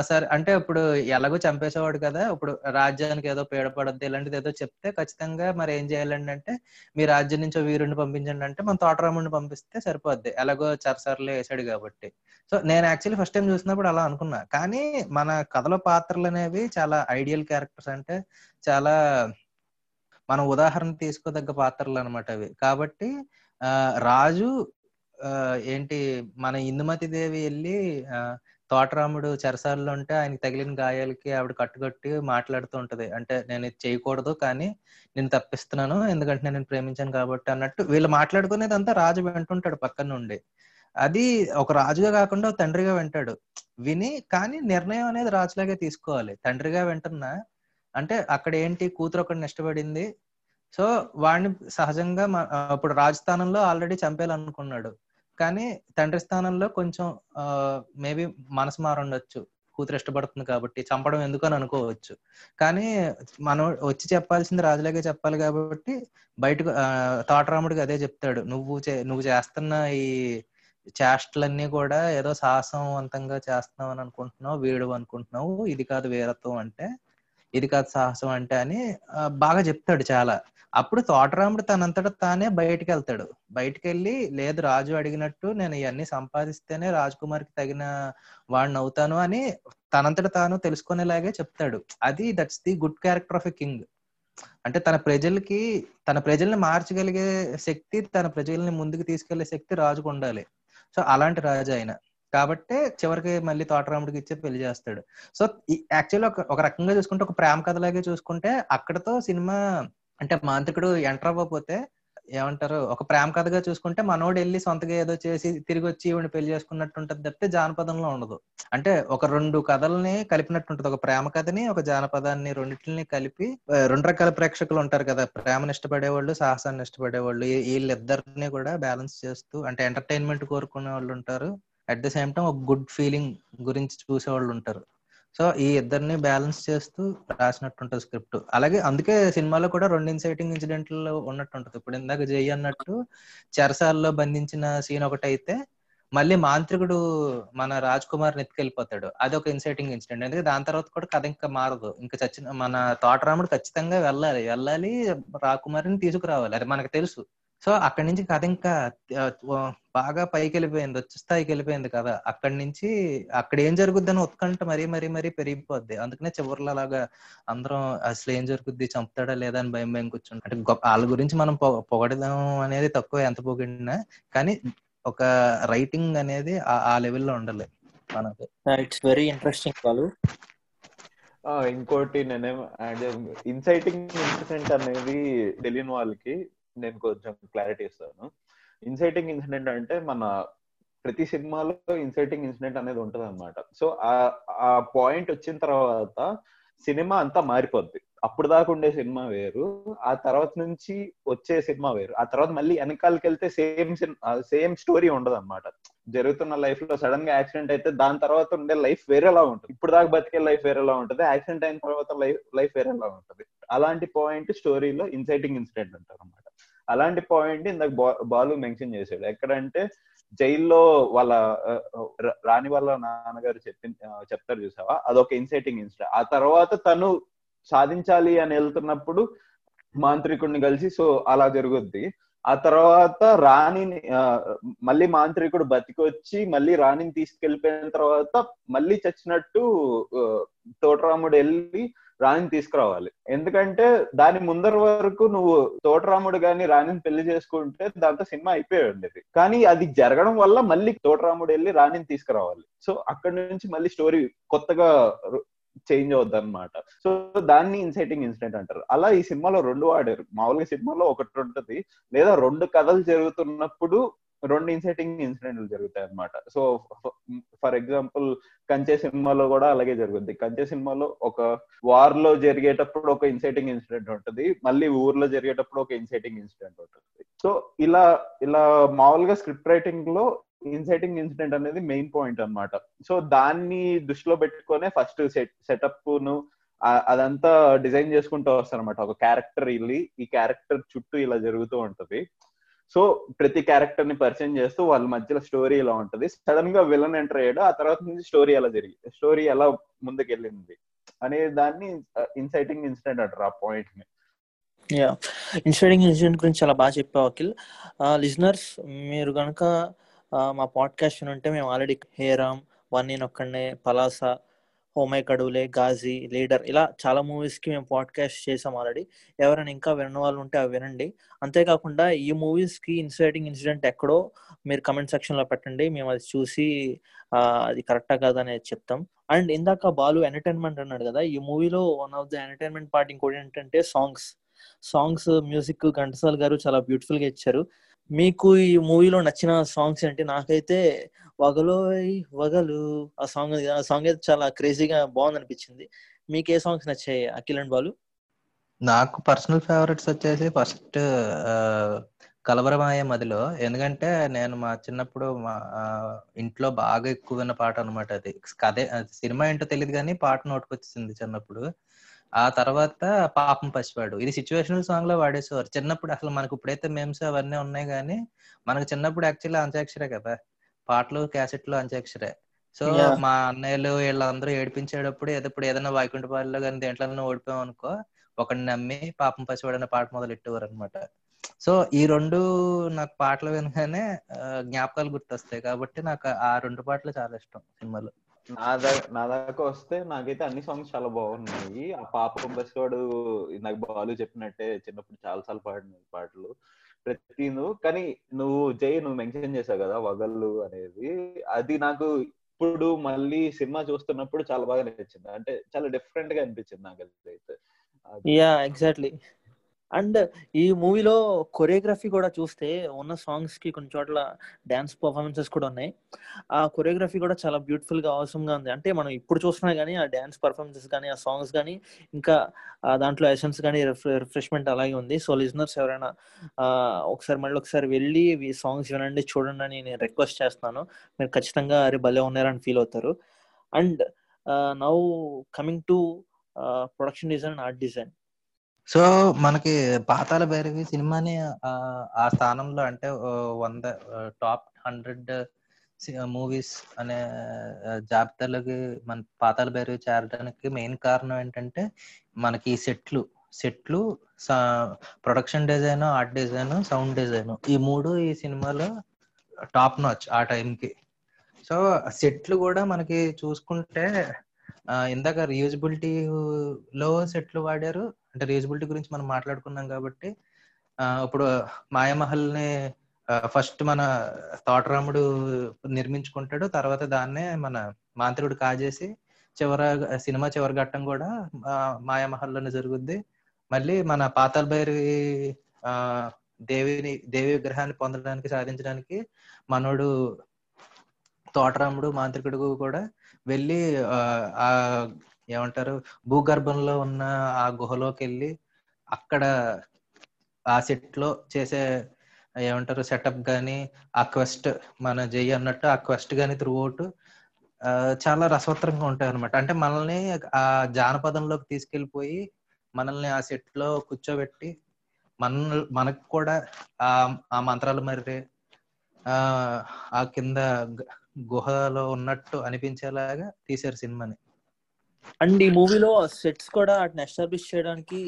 సరే. అంటే ఇప్పుడు ఎలాగో చంపేసేవాడు కదా ఇప్పుడు రాజ్యానికి ఏదో పీడపడద్దు ఇలాంటిది ఏదో చెప్తే ఖచ్చితంగా మరి ఏం చేయాలండి అంటే మీ రాజ్యం నుంచి వీరుని పంపించండి అంటే మన తోటరాముడిని పంపిస్తే సరిపోద్ది. ఎలాగో చరసర్లు వేసాడు కాబట్టి. సో నేను యాక్చువల్లీ ఫస్ట్ టైం చూసినప్పుడు అలా అనుకున్నా. కానీ మన కథలో పాత్రలు అనేవి చాలా ఐడియల్ క్యారెక్టర్స్ అంటే చాలా మనం ఉదాహరణ తీసుకోదగ్గ పాత్రలు అనమాట అవి. కాబట్టి ఆ రాజు ఆ ఏంటి మన ఇందుమతి దేవి వెళ్ళి ఆ, తోటరాముడు చెరసాలలో ఉంటే ఆయనకి తగిలిన గాయాలకి ఆవిడ కట్టుకట్టి మాట్లాడుతూ ఉంటది. అంటే నేను ఇది చేయకూడదు కానీ నేను తప్పిస్తున్నాను ఎందుకంటే నేను ప్రేమించాను కాబట్టి అన్నట్టు వీళ్ళు మాట్లాడుకునేది అంతా రాజు వింటుంటాడు పక్కన నుండి. అది ఒక రాజుగా కాకుండా తండ్రిగా వింటాడు. విని కానీ నిర్ణయం అనేది రాజులాగే తీసుకోవాలి. తండ్రిగా వింటున్నా అంటే అక్కడ ఏంటి కూతురు ఒకటి ఇష్టపడింది సో వాడిని సహజంగా మ- ఇప్పుడు రాజస్థానంలో ఆల్రెడీ చంపేయాలనుకున్నాడు. కానీ తండ్రి స్థానంలో కొంచెం మేబీ మనసు మారుండొచ్చు. కూతురు ఇష్టపడుతుంది కాబట్టి చంపడం ఎందుకు అని అనుకోవచ్చు. కానీ మనం వచ్చి చెప్పాల్సింది రాజులాగే చెప్పాలి కాబట్టి బయటకు ఆ, తోటరాముడికి అదే చెప్తాడు. నువ్వు నువ్వు చేస్తున్న ఈ చేష్టలన్నీ కూడా ఏదో సాహసవంతంగా చేస్తున్నావు అని అనుకుంటున్నావు వీడు అనుకుంటున్నావు ఇది కాదు వీరత్వం అంటే ఇది కాదు సాహసం అంటే అని బాగా చెప్తాడు చాలా. అప్పుడు తోటరాముడు తనంతట తానే బయటికి వెళ్తాడు బయటికి వెళ్ళి లేదు రాజు అడిగినట్టు నేను ఇవన్నీ సంపాదిస్తేనే రాజకుమార్కి తగిన వాడిని అవుతాను అని తనంతట తాను తెలుసుకునేలాగే చెప్తాడు. అది that's the good character of a king అంటే తన ప్రజలకి తన ప్రజల్ని మార్చగలిగే శక్తి తన ప్రజల్ని ముందుకు తీసుకెళ్ళే శక్తి రాజుకు ఉండాలి. సో అలాంటి రాజు ఆయన. కాబట్టే చివరికి మళ్ళీ తోటరాముడికి ఇచ్చే పెళ్ళి చేస్తాడు. సో యాక్చువల్లీ ఒక ఒక రకంగా చూసుకుంటే ఒక ప్రేమ కథలాగే చూసుకుంటే అక్కడతో సినిమా అంటే మాంత్రికుడు ఎంటర్ అవ్వకపోతే ఏమంటారు? ఒక ప్రేమ కథగా చూసుకుంటే మనోడు వెళ్ళి సొంతగా ఏదో చేసి తిరిగి వచ్చి ఈవిని పెళ్ళి చేసుకున్నట్టు ఉంటుంది తప్పితే జానపదంలో ఉండదు. అంటే ఒక రెండు కథల్ని కలిపినట్టు ఉంటుంది ఒక ప్రేమ కథని ఒక జానపదాన్ని రెండింటిని కలిపి రెండు రకాల ప్రేక్షకులు ఉంటారు కదా. ప్రేమను ఇష్టపడేవాళ్ళు సాహసాన్ని ఇష్టపడేవాళ్ళు. వీళ్ళిద్దరిని కూడా బ్యాలెన్స్ చేస్తూ అంటే ఎంటర్టైన్మెంట్ కోరుకునే వాళ్ళు ఉంటారు. అట్ ద సేమ్ టైం ఒక గుడ్ ఫీలింగ్ గురించి చూసే వాళ్ళు ఉంటారు. సో ఈ ఇద్దరిని బ్యాలెన్స్ చేస్తూ రాసినట్టు ఉంటుంది స్క్రిప్ట్. అలాగే అందుకే సినిమాలో కూడా రెండు ఇన్సైటింగ్ ఇన్సిడెంట్లు ఉన్నట్టు ఉంటుంది ఇప్పుడు ఇందాక జై అన్నట్టు చెరసాల్లో బంధించిన సీన్ ఒకటి అయితే మళ్ళీ మాంత్రికుడు మన రాజ్ కుమార్ ఎత్తుకెళ్ళిపోతాడు అది ఒక ఇన్సైటింగ్ ఇన్సిడెంట్. ఎందుకంటే దాని తర్వాత కూడా కథ ఇంకా మారదు. ఇంకా చచ్చిన మన తోటరాముడు ఖచ్చితంగా వెళ్ళాలి. వెళ్ళాలి రాకుమారిని తీసుకురావాలి. అది మనకు తెలుసు. సో అక్కడి నుంచి కథ ఇంకా బాగా పైకి వెళ్ళిపోయింది వచ్చి స్థాయికి వెళ్ళిపోయింది కదా అక్కడి నుంచి అక్కడ ఏం జరుగుద్దని ఉత్కంఠ మరీ మరీ మరీ పెరిగిపోద్ది. అందుకనే చివరిలో అలాగా అందరం అసలు ఏం జరుగుద్ది చంపుతాడా లేదా అని భయం భయం కూర్చుంటాం. అంటే గొప్ప వాళ్ళ గురించి మనం పొగడదాం అనేది తక్కువ ఎంత పొగిడినా కానీ ఒక రైటింగ్ అనేది ఆ- ఆ లెవెల్లో ఉండాలి మనకి. ఇట్స్ వెరీ ఇంట్రెస్టింగ్ వాళ్ళు ఆ, ఇంకోటి నేనేం ఇన్సైటింగ్ ఇన్సిడెంట్ అనేది తెలియని వాళ్ళకి నేను కొంచెం క్లారిటీ ఇస్తాను. ఇన్సైటింగ్ ఇన్సిడెంట్ అంటే మన ప్రతి సినిమాలో ఇన్సైటింగ్ ఇన్సిడెంట్ అనేది ఉంటది అనమాట సో ఆ పాయింట్ వచ్చిన తర్వాత సినిమా అంతా మారిపోద్ది. అప్పుడు దాకా ఉండే సినిమా వేరు ఆ తర్వాత నుంచి వచ్చే సినిమా వేరు. ఆ తర్వాత మళ్ళీ వెనకాలకి వెళ్తే సేమ్ సేమ్ స్టోరీ ఉండదు అనమాట జరుగుతున్న లైఫ్లో సడన్గా యాక్సిడెంట్ అయితే దాని తర్వాత ఉండే లైఫ్ వేరేలా ఉంటుంది. ఇప్పుడు దాకా బతికే లైఫ్ వేరేలా ఉంటుంది. యాక్సిడెంట్ అయిన తర్వాత లైఫ్ లైఫ్ వేరేలా ఉంటుంది. అలాంటి పాయింట్ స్టోరీలో ఇన్సైటింగ్ ఇన్సిడెంట్ అంటారు అనమాట అలాంటి పాయింట్ ఇందాక బాలు మెన్షన్ చేశాడు. ఎక్కడంటే జైల్లో వాళ్ళ రాణి వాళ్ళ నాన్నగారు చెప్పి చెప్తారు చూసావా? అదొక ఇన్సైటింగ్ ఇన్సిడెంట్ ఆ తర్వాత తను సాధించాలి అని వెళ్తున్నప్పుడు మాంత్రికుడిని కలిసి సో అలా జరుగుద్ది. ఆ తర్వాత రాణిని మళ్ళీ మాంత్రికుడు బతికొచ్చి మళ్ళీ రాణిని తీసుకెళ్ళిపోయిన తర్వాత మళ్ళీ చచ్చినట్టు తోటరాముడు వెళ్ళి రాణిని తీసుకురావాలి. ఎందుకంటే దాని ముందర వరకు నువ్వు తోటరాముడు గాని రాణిని పెళ్ళి చేసుకుంటే దాంతో సినిమా అయిపోయి ఉండేది. కానీ అది జరగడం వల్ల మళ్ళీ తోటరాముడు వెళ్ళి రాణిని తీసుకురావాలి. సో అక్కడి నుంచి మళ్ళీ స్టోరీ కొత్తగా చేంజ్ అవుద్ది అనమాట సో దాన్ని ఇన్సైటింగ్ ఇన్సిడెంట్ అంటారు. అలా ఈ సినిమాలో రెండు వాడారు. మామూలుగా సినిమాలో ఒకటి ఉంటది లేదా రెండు కథలు జరుగుతున్నప్పుడు రెండు ఇన్సైటింగ్ ఇన్సిడెంట్లు జరుగుతాయి అనమాట సో ఫర్ ఎగ్జాంపుల్ కంచె సినిమాలో కూడా అలాగే జరుగుద్ది. కంచె సినిమాలో ఒక వార్లో జరిగేటప్పుడు ఒక ఇన్సైటింగ్ ఇన్సిడెంట్ ఉంటుంది మళ్ళీ ఊర్లో జరిగేటప్పుడు ఒక ఇన్సైటింగ్ ఇన్సిడెంట్ ఉంటుంది. సో ఇలా ఇలా మామూలుగా స్క్రిప్ట్ రైటింగ్లో ఇన్సైటింగ్ ఇన్సిడెంట్ అనేది మెయిన్ పాయింట్ అన్నమాట. సో దాన్ని దృష్టిలో పెట్టుకునే ఫస్ట్ సెట్ సెటప్ను అదంతా డిజైన్ చేసుకుంటూ వస్తారనమాట ఒక క్యారెక్టర్ వెళ్ళి ఈ క్యారెక్టర్ చుట్టూ ఇలా జరుగుతూ ఉంటది. సో ప్రతి క్యారెక్టర్ని పరిచయం చేస్తూ వాళ్ళ మధ్యలో స్టోరీ ఇలా ఉంటది. సడన్గా విలన్ ఎంటర్ అయ్యాడు ఆ తర్వాత నుంచి స్టోరీ ఎలా జరిగి స్టోరీ ఎలా ముందుకెళ్ళింది అనే దాన్ని ఇన్సైటింగ్ ఇన్సిడెంట్ అంటారు ఆ పాయింట్ని యా. ఇన్సైటింగ్ ఇన్సిడెంట్ గురించి చాలా బాగా చెప్పావు అఖిల్. లిజనర్స్ మీరు కనుక మా పాడ్కాస్ట్ ఉంటే మేము already Hey Ram one Nenu Okkadine Palasa oh my Kadavule Ghazi leader ఇలా చాలా మూవీస్కి మేము పాడ్కాస్ట్ చేసాం ఆల్రెడీ. ఎవరైనా ఇంకా వినని వాళ్ళు ఉంటే అవి వినండి. అంతేకాకుండా ఈ మూవీస్కి ఇన్సైటింగ్ ఇన్సిడెంట్ ఎక్కడో మీరు కమెంట్ సెక్షన్లో పెట్టండి. మేము అది చూసి అది కరెక్టా కాదనేది అనేది చెప్తాం. అండ్ ఇందాక బాలు ఎంటర్టైన్మెంట్ అన్నాడు కదా ఈ మూవీలో one of the entertainment part ఇంకోటి ఏంటంటే సాంగ్స్. సాంగ్స్ మ్యూజిక్ ఘంటసాల్ గారు చాలా బ్యూటిఫుల్గా ఇచ్చారు. మీకు ఈ మూవీలో నచ్చిన సాంగ్స్ ఏంటి? నాకైతే వగలో వగలు ఆ సాంగ్ ఆ సాంగ్ అయితే చాలా క్రేజీగా బాగుంది అనిపించింది మీకు ఏ సాంగ్స్ నచ్చాయి అఖిల్ అండ్ బాలు? నాకు పర్సనల్ ఫేవరెట్స్ వచ్చేసి ఫస్ట్ కలవరమాయ మదిలో. ఎందుకంటే నేను మా చిన్నప్పుడు మా ఇంట్లో బాగా ఎక్కువ విన్న పాట అనమాట అది. కదే సినిమా ఏంటో తెలియదు కానీ పాట నోటుకొచ్చింది చిన్నప్పుడు. ఆ తర్వాత పాపం పసివాడు. ఇది సిచ్యువేషనల్ సాంగ్లో వాడేసేవారు. చిన్నప్పుడు అసలు మనకు ఇప్పుడైతే మేమ్స్ అవన్నీ ఉన్నాయి కానీ మనకు చిన్నప్పుడు యాక్చువల్లీ అంత్యాక్షరే కదా. పాటలు క్యాసెట్లు అంత్యాక్షరే. సో. మా అన్నయ్యలు వీళ్ళందరూ ఏడిపించేటప్పుడు ఏదో ఇప్పుడు ఏదైనా వైకుంఠపాలిలో కానీ దేంట్లో ఓడిపోయాం అనుకో ఒకడిని నమ్మి పాపం పసివాడు అనే పాట మొదలు పెట్టేవారు అనమాట సో ఈ రెండు నాకు పాటలు వినగానే జ్ఞాపకాలు గుర్తొస్తాయి. కాబట్టి నాకు ఆ రెండు పాటలు చాలా ఇష్టం సినిమాలో. నా దాకా నా దాకా వస్తే నాకైతే అన్ని సాంగ్స్ చాలా బాగున్నాయి. ఆ పాప బస్వాడు నాకు బాలు చెప్పినట్టే చిన్నప్పుడు చాలా సార్లు పాడిన పాటలు. ప్రతి నువ్వు కానీ నువ్వు జై నువ్వు మెన్షన్ చేసావు కదా వగళ్ళు అనేది. అది నాకు ఇప్పుడు మళ్ళీ సినిమా చూస్తున్నప్పుడు చాలా బాగా నచ్చింది. అంటే చాలా డిఫరెంట్గా అనిపించింది నాకు అయితే యా ఎగ్జాక్ట్లీ అండ్ ఈ మూవీలో కొరియోగ్రఫీ కూడా చూస్తే ఉన్న సాంగ్స్కి కొన్ని చోట్ల డాన్స్ పర్ఫార్మెన్సెస్ కూడా ఉన్నాయి. ఆ కొరియోగ్రఫీ కూడా చాలా బ్యూటిఫుల్గా అవసరం గా ఉంది. అంటే మనం ఇప్పుడు చూస్తున్నా కానీ ఆ డాన్స్ పర్ఫార్మెన్సెస్ కానీ ఆ సాంగ్స్ కానీ ఇంకా దాంట్లో ఎసెన్స్ కానీ రిఫ్రెష్మెంట్ అలాగే ఉంది. సో లిజనర్స్ ఎవరైనా ఒకసారి మళ్ళీ ఒకసారి వెళ్ళి ఈ సాంగ్స్ వినండి చూడండి అని నేను రిక్వెస్ట్ చేస్తున్నాను. మీరు ఖచ్చితంగా అరే భలే ఉన్నారని ఫీల్ అవుతారు. And now coming to production design art design so మనకి పాతాల భైరవి సినిమాని ఆ, ఆ స్థానంలో అంటే వంద టాప్ హండ్రెడ్ మూవీస్ అనే జాబితాలోకి మన పాతాల భైరవి చేరడానికి మెయిన్ కారణం ఏంటంటే మనకి ఈ సెట్లు సెట్లు production design art design sound design ఈ మూడు ఈ సినిమాలో టాప్ నాచ్ ఆ టైంకి. సో సెట్లు కూడా మనకి చూసుకుంటే ఇందాక రియూజబిలిటీ లో సెట్లు వాడారు అంటే రీజబిలిటీ గురించి మనం మాట్లాడుకున్నాం కాబట్టి ఆ, ఇప్పుడు మాయమహల్ని ఫస్ట్ మన తోటరాముడు నిర్మించుకుంటాడు తర్వాత దాన్నే మన మాంత్రికుడు కాజేసి చివర సినిమా చివరి ఘట్టం కూడా మాయామహల్లోనే జరుగుద్ది. మళ్ళీ మన పాతాల్ భైరవి ఆ దేవిని దేవి విగ్రహాన్ని పొందడానికి సాధించడానికి మనోడు తోటరాముడు మాంత్రికుడు కూడా వెళ్ళి ఆ ఏమంటారు? భూగర్భంలో ఉన్న ఆ గుహలోకి వెళ్ళి అక్కడ ఆ సెట్లో చేసే ఏమంటారు? సెటప్ కానీ ఆ క్వెస్ట్ మన జై అన్నట్టు ఆ క్వెస్ట్ కానీ త్రూ అవుట్ చాలా రసవత్తరంగా ఉంటాయి అనమాట అంటే మనల్ని ఆ జానపదంలోకి తీసుకెళ్ళిపోయి మనల్ని ఆ సెట్లో కూర్చోబెట్టి మన మనకు కూడా ఆ ఆ మంత్రాలు మరి ఆ ఆ కింద గుహలో ఉన్నట్టు అనిపించేలాగా తీశారు సినిమాని. అండ్ ఈ మూవీలో సెట్స్ కూడా వాటిని ఎస్టాబ్లిష్ చేయడానికి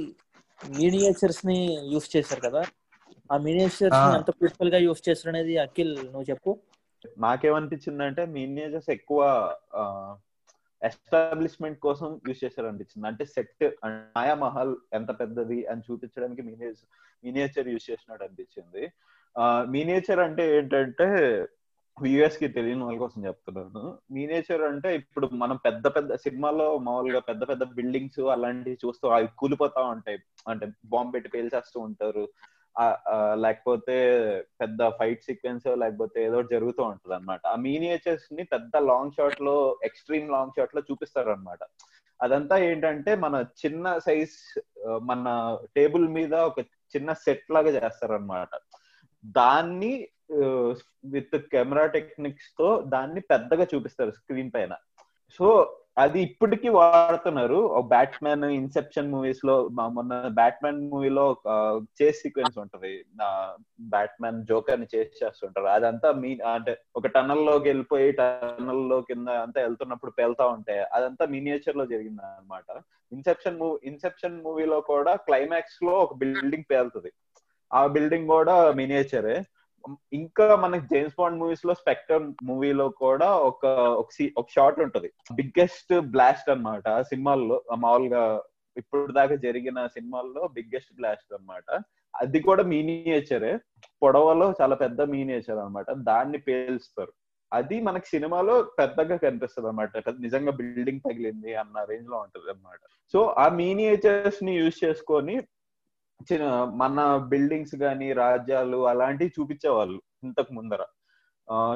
మినియేచర్స్ని యూస్ చేశారు కదా? ఆ మినియేచర్స్. ఎంత బ్యూటిఫుల్గా యూస్ చేశారు అనేది అఖిల్ నువ్వు చెప్పు. నాకేమనిపించింది అంటే మీనియేజర్స్ ఎక్కువ ఎస్టాబ్లిష్మెంట్ కోసం యూజ్ చేశారు అనిపించింది అంటే సెట్ మాయా మహల్ ఎంత పెద్దది అని చూపించడానికి మీనియేచర్ మీనియేచర్ యూజ్ చేసినట్టు అనిపించింది. మీనియేచర్ అంటే ఏంటంటే యుఎస్కి తెలియని వాళ్ళ కోసం చెప్తున్నాను. మీనేచర్ అంటే ఇప్పుడు మనం పెద్ద పెద్ద సినిమాలో మామూలుగా పెద్ద పెద్ద బిల్డింగ్స్ అలాంటివి చూస్తూ అవి కూలిపోతా ఉంటాయి. అంటే బాంబు పెట్టి పేల్చేస్తూ ఉంటారు. ఆ, లేకపోతే పెద్ద ఫైట్ సీక్వెన్స్ లేకపోతే ఏదో ఒకటి జరుగుతూ ఉంటది అనమాట ఆ మీనియేచర్స్ని పెద్ద లాంగ్ షాట్లో ఎక్స్ట్రీమ్ లాంగ్ షాట్లో చూపిస్తారు అనమాట అదంతా ఏంటంటే మన చిన్న సైజ్ మన టేబుల్ మీద ఒక చిన్న సెట్ లాగా చేస్తారనమాట దాన్ని విత్ కెమెరా టెక్నిక్స్తో దాన్ని పెద్దగా చూపిస్తారు స్క్రీన్ పైన. సో అది ఇప్పటికీ వాడుతున్నారు. బ్యాట్మెన్ ఇన్సెప్షన్ మూవీస్లో మొన్న బ్యాట్మెన్ మూవీలో చేస్ సీక్వెన్స్ ఉంటది. బ్యాట్మెన్ జోకర్ని చేసి చేస్తుంటారు. అదంతా మీ అంటే ఒక టనల్లోకి వెళ్ళిపోయి టనల్లో కింద అంతా వెళ్తున్నప్పుడు పేలుతా ఉంటే అదంతా మినియేచర్లో జరిగింది అనమాట ఇన్సెప్షన్ మూవీ ఇన్సెప్షన్ మూవీలో కూడా క్లైమాక్స్లో ఒక బిల్డింగ్ పేలుతుంది. ఆ బిల్డింగ్ కూడా మినియేచరే ఇంకా మనకి జేమ్స్ బాండ్ మూవీస్లో స్పెక్టర్ మూవీలో కూడా ఒక ఒక షార్ట్ ఉంటది. బిగ్గెస్ట్ బ్లాస్ట్ అనమాట సినిమాల్లో మామూలుగా ఇప్పుడు దాకా జరిగిన సినిమాల్లో బిగ్గెస్ట్ బ్లాస్ట్ అనమాట అది కూడా మీనియేచరే పొడవలో చాలా పెద్ద మీనియేచర్ అనమాట దాన్ని పేల్స్తారు. అది మనకి సినిమాలో పెద్దగా కనిపిస్తుంది అనమాట నిజంగా బిల్డింగ్ తగిలింది అన్న రేంజ్లో ఉంటది అనమాట సో ఆ మీనియేచర్స్ని యూజ్ చేసుకొని మన బిల్డింగ్స్ గాని రాజ్యాలు అలాంటివి చూపించేవాళ్ళు ఇంతకు ముందర.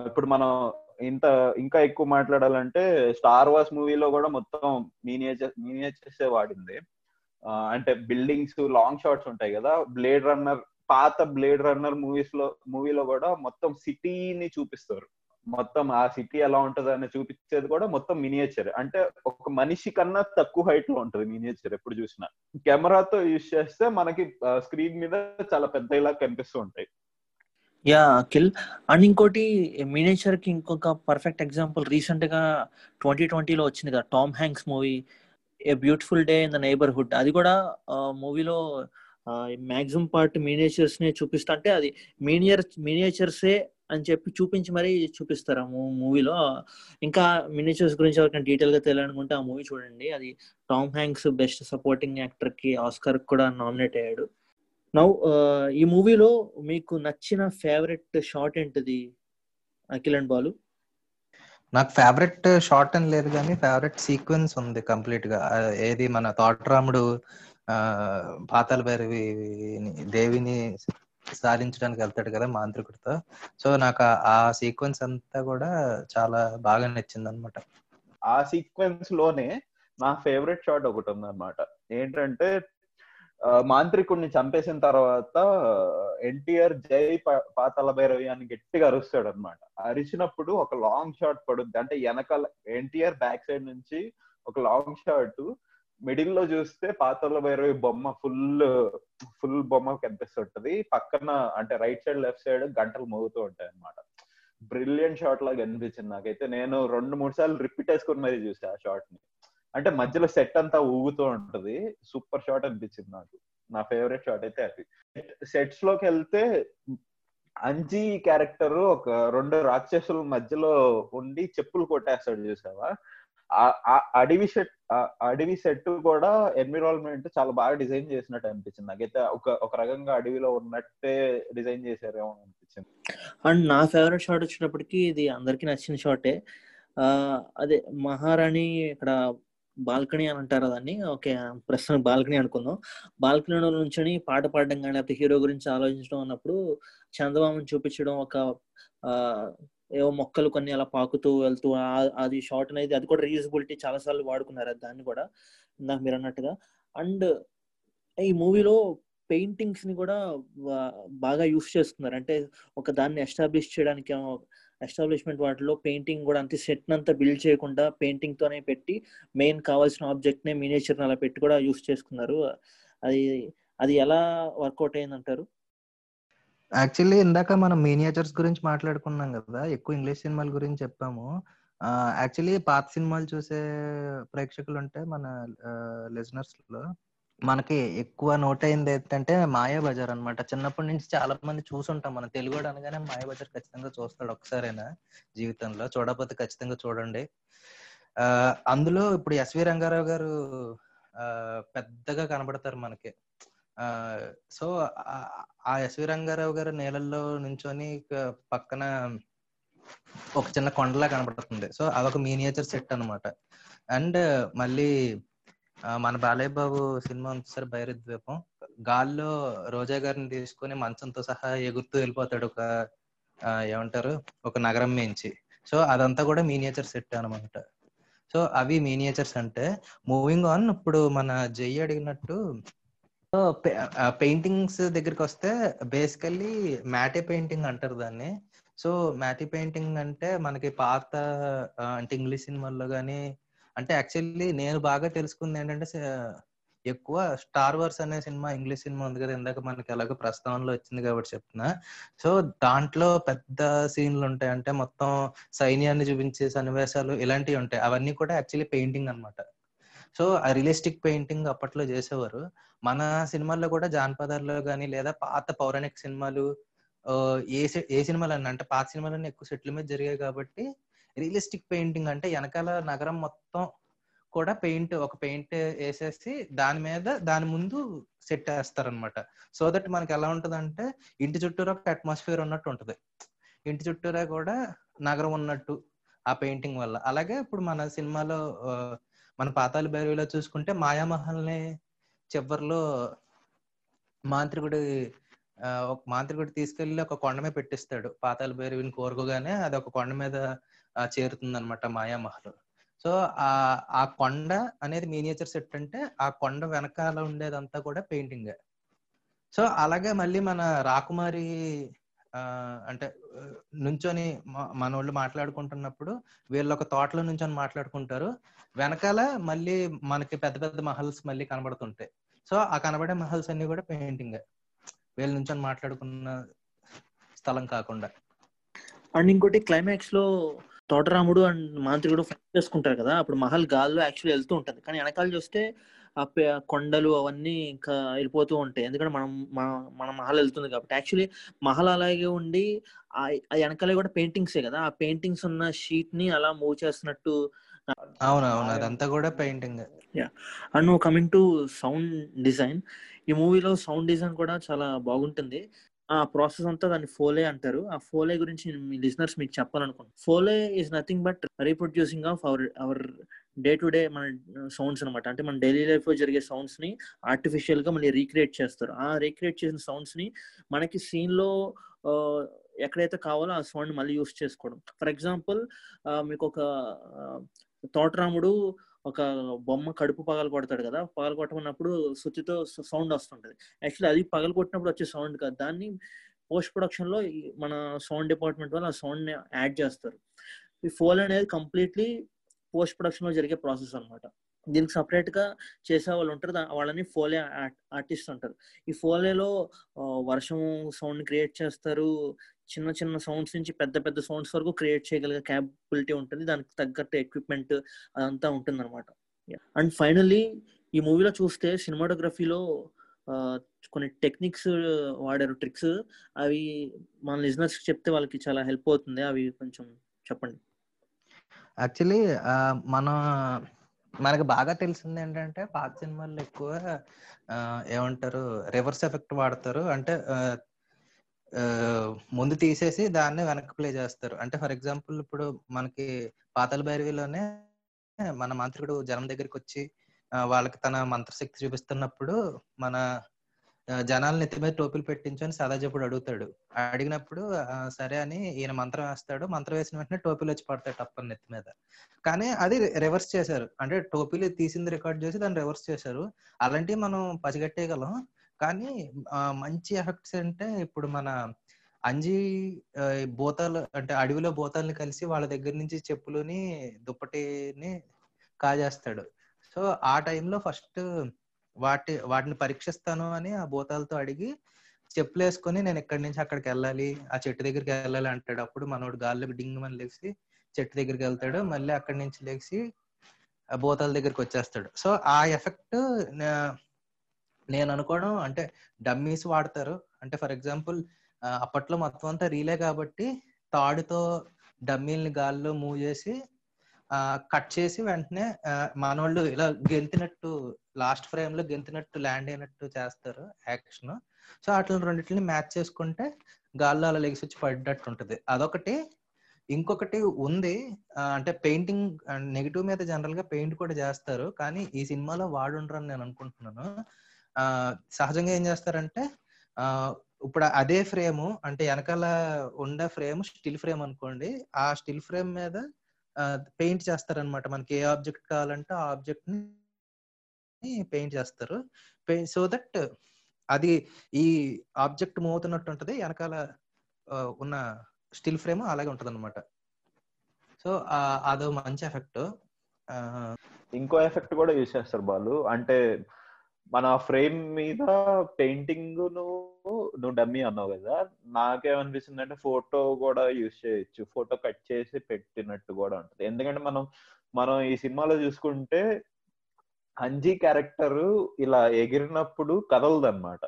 ఇప్పుడు మనం ఇంత ఇంకా ఎక్కువ మాట్లాడాలంటే స్టార్ వార్స్ మూవీలో కూడా మొత్తం మీనియేచర్ మీనియేచర్స్ వాడింది. అంటే బిల్డింగ్స్ లాంగ్ షాట్స్ ఉంటాయి కదా. బ్లేడ్ రన్నర్ పాత బ్లేడ్ రన్నర్ మూవీస్లో మూవీలో కూడా మొత్తం సిటీని చూపిస్తారు. మొత్తం ఆ సిటీ ఎలా ఉంటది అని చూపించేది కూడా మొత్తం మినియేచర్ అంటే ఒక మనిషి కన్నా తక్కువ హైట్లో ఉంటది మినియేచర్ ఎప్పుడు చూసినా. కెమెరాతో యూజ్ చేస్తే మనకి స్క్రీన్ మీద చాలా పెద్ద ఇలా కనిపిస్తూ ఉంటాయి. యా అఖిల్. అండ్ ఇంకోటి మినేచర్కి ఇంకొక పర్ఫెక్ట్ ఎగ్జాంపుల్ రీసెంట్గా ట్వంటీ ట్వంటీలో వచ్చింది కదా Tom Hanks movie a beautiful day in the neighbourhood అది కూడా మూవీలో మాక్సిమం పార్ట్ మినియేచర్స్ నే చూపిస్తా అంటే అది మినియర్ మినియేచర్సే అని చెప్పి చూపించి మరీ చూపిస్తారు ఆ మూవీలో. ఇంకా మినిచర్స్ గురించి ఎవరికైనా డీటెయిల్గా తెలియాలనుకుంటే ఆ మూవీ చూడండి. అది టామ్ హ్యాంక్స్ బెస్ట్ సపోర్టింగ్ యాక్టర్కి ఆస్కర్ కూడా నామినేట్ అయ్యాడు. నౌ ఈ మూవీలో మీకు నచ్చిన ఫేవరెట్ షార్ట్ ఏంటిది అఖిల్ అండ్ బాలు? నాకు ఫేవరెట్ షార్ట్ అని లేదు కానీ ఫేవరెట్ సీక్వెన్స్ ఉంది కంప్లీట్గా ఏది మన తోటరాముడు పాతాల భైరవి దేవిని సాధించడానికి వెళ్తాడు కదా మాంత్రికుడితో. సో నాకు ఆ సీక్వెన్స్ అంతా కూడా చాలా బాగా నచ్చింది అనమాట ఆ సీక్వెన్స్లోనే నా ఫేవరెట్ షాట్ ఒకటి ఉంది ఏంటంటే మాంత్రికుడిని చంపేసిన తర్వాత ఎన్టీఆర్ జై పాతాల భైరవి అని గట్టిగా అరుస్తాడు అనమాట అరిచినప్పుడు ఒక లాంగ్ షాట్ పడుద్ది. అంటే వెనకాల ఎన్టీఆర్ బ్యాక్ సైడ్ నుంచి ఒక లాంగ్ షాట్ మిడిల్లో చూస్తే పాతల భైరవి బొమ్మ ఫుల్ ఫుల్ బొమ్మ కనిపిస్తుంటది. పక్కన అంటే రైట్ సైడ్ లెఫ్ట్ సైడ్ గంటలు మోగుతూ ఉంటాయి అనమాట బ్రిలియంట్ షాట్ లాగా అనిపించింది నాకైతే. నేను రెండు మూడు సార్లు రిపీట్ వేసుకుని మరీ చూసా ఆ షాట్ని అంటే మధ్యలో సెట్ అంతా ఊగుతూ ఉంటది. సూపర్ షాట్ అనిపించింది నాకు. నా ఫేవరెట్ షాట్ అయితే అది. సెట్స్లోకి వెళ్తే అంజీ క్యారెక్టర్ ఒక రెండు రాక్షసుల మధ్యలో ఉండి చెప్పులు కొట్టేస్తాడు చూసావా? అడవి సెట్ అడవి సెట్ కూడా ఎన్విరాన్మెంట్ చాలా బాగా డిజైన్ చేసినట్టు అనిపించింది. నాకైతే ఒక ఒక రకంగా అడవిలో ఉన్నట్టే డిజైన్ చేశారేమో అనిపించింది. అండ్ నా ఫేవరెట్ షాట్ వచ్చినప్పటికీ ఇది అందరికి నచ్చిన షాటే. అదే మహారాణి ఇక్కడ బాల్కనీ అని అంటారు దాన్ని. ఓకే ప్రస్తుతం బాల్కనీ అనుకుందాం. బాల్కనీలో నుంచి పాట పాడడం కానీ లేకపోతే హీరో గురించి ఆలోచించడం అన్నప్పుడు చందమామని చూపించడం ఒక ఏవో మొక్కలు కొన్ని అలా పాకుతూ వెళ్తూ అది షార్ట్ అనేది అది కూడా రీయూజబిలిటీ చాలా సార్లు వాడుకున్నారు దాన్ని కూడా ఇందాక మీరు అన్నట్టుగా. అండ్ ఈ మూవీలో పెయింటింగ్స్ని కూడా బాగా యూస్ చేస్తున్నారు. అంటే ఒక దాన్ని ఎస్టాబ్లిష్ చేయడానికి ఎస్టాబ్లిష్మెంట్ వాటిలో పెయింటింగ్ కూడా అంతే సెట్ అంతా బిల్డ్ చేయకుండా పెయింటింగ్ తోనే పెట్టి మెయిన్ కావాల్సిన ఆబ్జెక్ట్ నే మినేచర్ అలా పెట్టి కూడా యూస్ చేసుకున్నారు. అది అది ఎలా వర్కౌట్ అయింది అంటారు యాక్చువల్లీ ఇందాక మనం మీనియేచర్స్ గురించి మాట్లాడుకున్నాం కదా ఎక్కువ ఇంగ్లీష్ సినిమాల గురించి చెప్పాము. యాక్చువల్లీ పాత సినిమాలు చూసే ప్రేక్షకులు ఉంటే మన లిజనర్స్లో మనకి ఎక్కువ నోట్ అయింది ఏంటంటే మాయాబజార్ అనమాట చిన్నప్పటి నుంచి చాలా మంది చూసుంటాం. మనం తెలుగు అనగానే మాయాబజార్ ఖచ్చితంగా చూస్తాడు ఒకసారైనా జీవితంలో. చూడకపోతే ఖచ్చితంగా చూడండి. ఆ అందులో ఇప్పుడు ఎస్వి రంగారావు గారు పెద్దగా కనబడతారు మనకి. సో ఆ ఎస్వి రంగారావు గారు నేలల్లో నుంచొని పక్కన ఒక చిన్న కొండలా కనబడుతుంది. సో అదొక మీనియేచర్ సెట్ అనమాట అండ్ మళ్ళీ మన బాలయ్య బాబు సినిమా సార్ ద్వీపం గాల్లో రోజా గారిని తీసుకొని మంచంతో సహా ఎగురుతూ వెళ్ళిపోతాడు ఒక ఏమంటారు ఒక నగరం మేంచి. సో అదంతా కూడా మీనియేచర్ సెట్ అనమాట సో అవి మీనియేచర్స్ అంటే మూవింగ్ ఆన్ ఇప్పుడు మన జై అడిగినట్టు పెయింటింగ్స్ దగ్గరికి వస్తే బేసికల్లీ మ్యాటే పెయింటింగ్ అంటారు దాన్ని. సో మ్యాటి పెయింటింగ్ అంటే మనకి పాత అంటే ఇంగ్లీష్ సినిమాల్లో కానీ అంటే యాక్చువల్లీ నేను బాగా తెలుసుకుంది ఏంటంటే ఎక్కువ స్టార్ వార్స్ అనే సినిమా ఇంగ్లీష్ సినిమా ఉంది కదా ఇందాక మనకి ఎలాగో ప్రస్తావనలో వచ్చింది కాబట్టి చెప్తున్నా. సో దాంట్లో పెద్ద సీన్లు ఉంటాయి. అంటే మొత్తం సైన్యాన్ని చూపించే సన్నివేశాలు ఇలాంటివి ఉంటాయి. అవన్నీ కూడా యాక్చువల్లీ పెయింటింగ్ అన్నమాట. సో ఆ రియలిస్టిక్ పెయింటింగ్ అప్పట్లో చేసేవారు. మన సినిమాల్లో కూడా జానపదాల్లో కానీ లేదా పాత పౌరాణిక సినిమాలు ఏ ఏ సినిమాలు అన్న అంటే పాత సినిమాలన్నీ ఎక్కువ సెటిల్ మీద జరిగాయి కాబట్టి రియలిస్టిక్ పెయింటింగ్ అంటే వెనకాల నగరం మొత్తం కూడా పెయింట్ ఒక పెయింట్ వేసేసి దాని మీద దాని ముందు సెట్ వేస్తారనమాట సో దట్ మనకి ఎలా ఉంటది అంటే ఇంటి చుట్టూరా ఒక అట్మాస్ఫియర్ ఉన్నట్టు ఉంటది. ఇంటి చుట్టూరా కూడా నగరం ఉన్నట్టు ఆ పెయింటింగ్ వల్ల. అలాగే ఇప్పుడు మన సినిమాలో మన పాతాలు భైరవిలో చూసుకుంటే మాయామహల్ని చివరిలో మాంత్రికుడి ఒక మాంత్రికుడు తీసుకెళ్ళి ఒక కొండ మీద పెట్టిస్తాడు. పాతాల భైరవిని కోరుకోగానే అది ఒక కొండ మీద చేరుతుంది అనమాట మాయామహల్. సో ఆ ఆ కొండ అనేది మినియేచర్ సెట్ అంటే ఆ కొండ వెనకాల ఉండేదంతా కూడా పెయింటింగ్. సో అలాగే మళ్ళీ మన రాకుమారి ఆ, అంటే నుంచొని మన వాళ్ళు మాట్లాడుకుంటున్నప్పుడు వీళ్ళు ఒక తోటలో నుంచొని మాట్లాడుకుంటారు. వెనకాల మళ్ళీ మనకి పెద్ద పెద్ద మహల్స్ మళ్ళీ కనబడుతుంటాయి. సో ఆ కనబడే మహల్స్ అన్ని కూడా పెయింటింగ్ వీళ్ళ నుంచి మాట్లాడుకున్న స్థలం కాకుండా. అండ్ ఇంకోటి క్లైమాక్స్లో తోటరాముడు అండ్ మాంత్రికుడు ఫైట్ చేసుకుంటారు కదా. అప్పుడు మహల్ గాల్లో యాక్చువల్లీ వెళ్తూ ఉంటది. కానీ వెనకాల చూస్తే ఆ కొండలు అవన్నీ ఇంకా వెళ్ళిపోతూ ఉంటాయి. ఎందుకంటే మనం మన- మహల్ వెళ్తుంది కాబట్టి. యాక్చువల్లీ మహల్ అలాగే ఉండి ఆ ఆ వెనకాల కూడా పెయింటింగ్సే కదా. ఆ పెయింటింగ్స్ ఉన్న షీట్ని అలా మూవ్ చేస్తున్నట్టు అవును అవును అదంతా కూడా పెయింటింగ్. అండ్ నువ్వు కమింగ్ టు సౌండ్ డిజైన్. ఈ మూవీలో సౌండ్ డిజైన్ కూడా చాలా బాగుంటుంది. ఆ ప్రాసెస్ అంతా దాన్ని ఫోలే అంటారు. ఆ ఫోలే గురించి మీ లిజనర్స్ మీకు చెప్పాలనుకుంటున్నాను foley is nothing but reproducing of our our day to day మన సౌండ్స్ అనమాట అంటే మన డైలీ లైఫ్లో జరిగే సౌండ్స్ని ఆర్టిఫిషియల్గా మళ్ళీ రీక్రియేట్ చేస్తారు. ఆ రీక్రియేట్ చేసిన సౌండ్స్ని మనకి సీన్లో ఎక్కడైతే కావాలో ఆ సౌండ్ మళ్ళీ యూస్ చేసుకోవడం. ఫర్ ఎగ్జాంపుల్ మీకు ఒక తోటరాముడు ఒక బొమ్మ కడుపు పగలు కొడతాడు కదా పగలు కొట్టమన్నప్పుడు శుచితో సౌండ్ వస్తుంటది. యాక్చువల్లీ అది పగలు కొట్టినప్పుడు వచ్చే సౌండ్ కాదు. దాన్ని పోస్ట్ ప్రొడక్షన్లో మన సౌండ్ డిపార్ట్మెంట్ వాళ్ళు ఆ సౌండ్ని యాడ్ చేస్తారు. ఈ ఫోల్ అనేది కంప్లీట్లీ పోస్ట్ ప్రొడక్షన్లో జరిగే ప్రాసెస్ అన్నమాట. దీనికి సపరేట్గా చేసే వాళ్ళు ఉంటారు. వాళ్ళని ఫోలే ఆర్టిస్ట్ ఉంటారు ఈ ఫోలేలో వర్షం సౌండ్ క్రియేట్ చేస్తారు. చిన్న చిన్న సౌండ్స్ నుంచి పెద్ద పెద్ద సౌండ్స్ వరకు క్రియేట్ చేయగలిగే క్యాపబిలిటీ ఉంటుంది. దానికి తగ్గట్టు ఎక్విప్మెంట్ అదంతా ఉంటుంది అనమాట అండ్ ఫైనల్లీ ఈ మూవీలో చూస్తే సినిమాటోగ్రఫీలో కొన్ని టెక్నిక్స్ వాడారు ట్రిక్స్ అవి మన లిజినర్స్ చెప్తే వాళ్ళకి చాలా హెల్ప్ అవుతుంది. అవి కొంచెం చెప్పండి. యాక్చువల్లీ మన మనకు బాగా తెలిసింది ఏంటంటే పాత సినిమాల్లో ఎక్కువ ఏమంటారు రివర్స్ ఎఫెక్ట్ వాడతారు. అంటే ముందు తీసేసి దాన్ని వెనక్కి ప్లే చేస్తారు. అంటే ఫర్ ఎగ్జాంపుల్ ఇప్పుడు మనకి పాతల భైరవిలోనే మన మాంత్రికుడు జనం దగ్గరికి వచ్చి వాళ్ళకి తన మంత్రశక్తి చూపిస్తున్నప్పుడు మన జనాలు నెత్తి మీద టోపీలు పెట్టించని సదాజప్పుడు అడుగుతాడు. అడిగినప్పుడు సరే అని ఈయన మంత్రం వేస్తాడు. మంత్రం వేసిన వెంటనే టోపీలు వచ్చి పడతాయి టప్పని నెత్తి మీద. కానీ అది రివర్స్ చేశారు. అంటే టోపీలు తీసింది రికార్డ్ చేసి దాన్ని రివర్స్ చేశారు. అలాంటివి మనం పసిగట్టేయగలం. కానీ ఆ, మంచి ఎఫెక్ట్స్ అంటే ఇప్పుడు మన అంజి ఆ, భూతాలు అంటే అడవిలో భూతాలని కలిసి వాళ్ళ దగ్గర నుంచి చెప్పులని దుప్పటిని కాజేస్తాడు. సో ఆ టైంలో ఫస్ట్ వాటి వాటిని పరీక్షిస్తాను అని ఆ భూతాలతో అడిగి చెప్పులు వేసుకొని నేను ఇక్కడి నుంచి అక్కడికి వెళ్ళాలి ఆ చెట్టు దగ్గరికి వెళ్ళాలి అంటాడు. అప్పుడు మనోడు గాల్లోకి డింగ్ అని లేచి చెట్టు దగ్గరికి వెళ్తాడు. మళ్ళీ అక్కడి నుంచి లేచి ఆ భూతాల దగ్గరికి వచ్చేస్తాడు. సో ఆ ఎఫెక్ట్ నేను అనుకోవడం అంటే డమ్మీస్ వాడతారు. అంటే ఫర్ ఎగ్జాంపుల్ అప్పట్లో మొత్తం అంతా రీలే కాబట్టి తాడుతో డమ్మీల్ని గాల్లో మూవ్ చేసి కట్ చేసి వెంటనే మనవాళ్ళు ఇలా గెంతినట్టు లాస్ట్ ఫ్రేమ్లో గెంతినట్టు ల్యాండ్ అయినట్టు చేస్తారు యాక్షన్. సో అట్లా రెండింటిని మ్యాచ్ చేసుకుంటే గాల్లో అలా లెగిసి వచ్చి పడ్డట్టు ఉంటుంది. అదొకటి. ఇంకొకటి ఉంది. అంటే పెయింటింగ్ నెగిటివ్ మీద జనరల్గా పెయింట్ కూడా చేస్తారు. కానీ ఈ సినిమాలో వాడుండ్రని అని నేను అనుకుంటున్నాను. సహజంగా ఏం చేస్తారంటే ఆ ఇప్పుడు అదే ఫ్రేమ్ అంటే వెనకాల ఉండే ఫ్రేమ్ స్టిల్ ఫ్రేమ్ అనుకోండి ఆ స్టిల్ ఫ్రేమ్ మీద పెయింట్ చేస్తారనమాట మనకి ఏ ఆబ్జెక్ట్ కావాలంటే ఆ ఆబ్జెక్ట్ని పెయింట్ చేస్తారు. సో దట్ అది ఈ ఆబ్జెక్ట్ మూవ్ అవుతున్నట్టు ఉంటుంది వెనకాల ఉన్న స్టిల్ ఫ్రేమ్ అలాగే ఉంటుంది అనమాట సో అదో మంచి ఎఫెక్ట్. ఇంకో ఎఫెక్ట్ కూడా యూజ్ చేస్తారు బాలు. అంటే మన ఫ్రేమ్ మీద పెయింటింగ్ నువ్వు డమ్మీ అన్నావు కదా నాకేమనిపిస్తుంది అంటే ఫోటో కూడా యూజ్ చేయొచ్చు. ఫోటో కట్ చేసి పెట్టినట్టు కూడా ఉంటుంది. ఎందుకంటే మనం మనం ఈ సినిమాలో చూసుకుంటే అంజీ క్యారెక్టర్ ఇలా ఎగిరినప్పుడు కదలదు అనమాట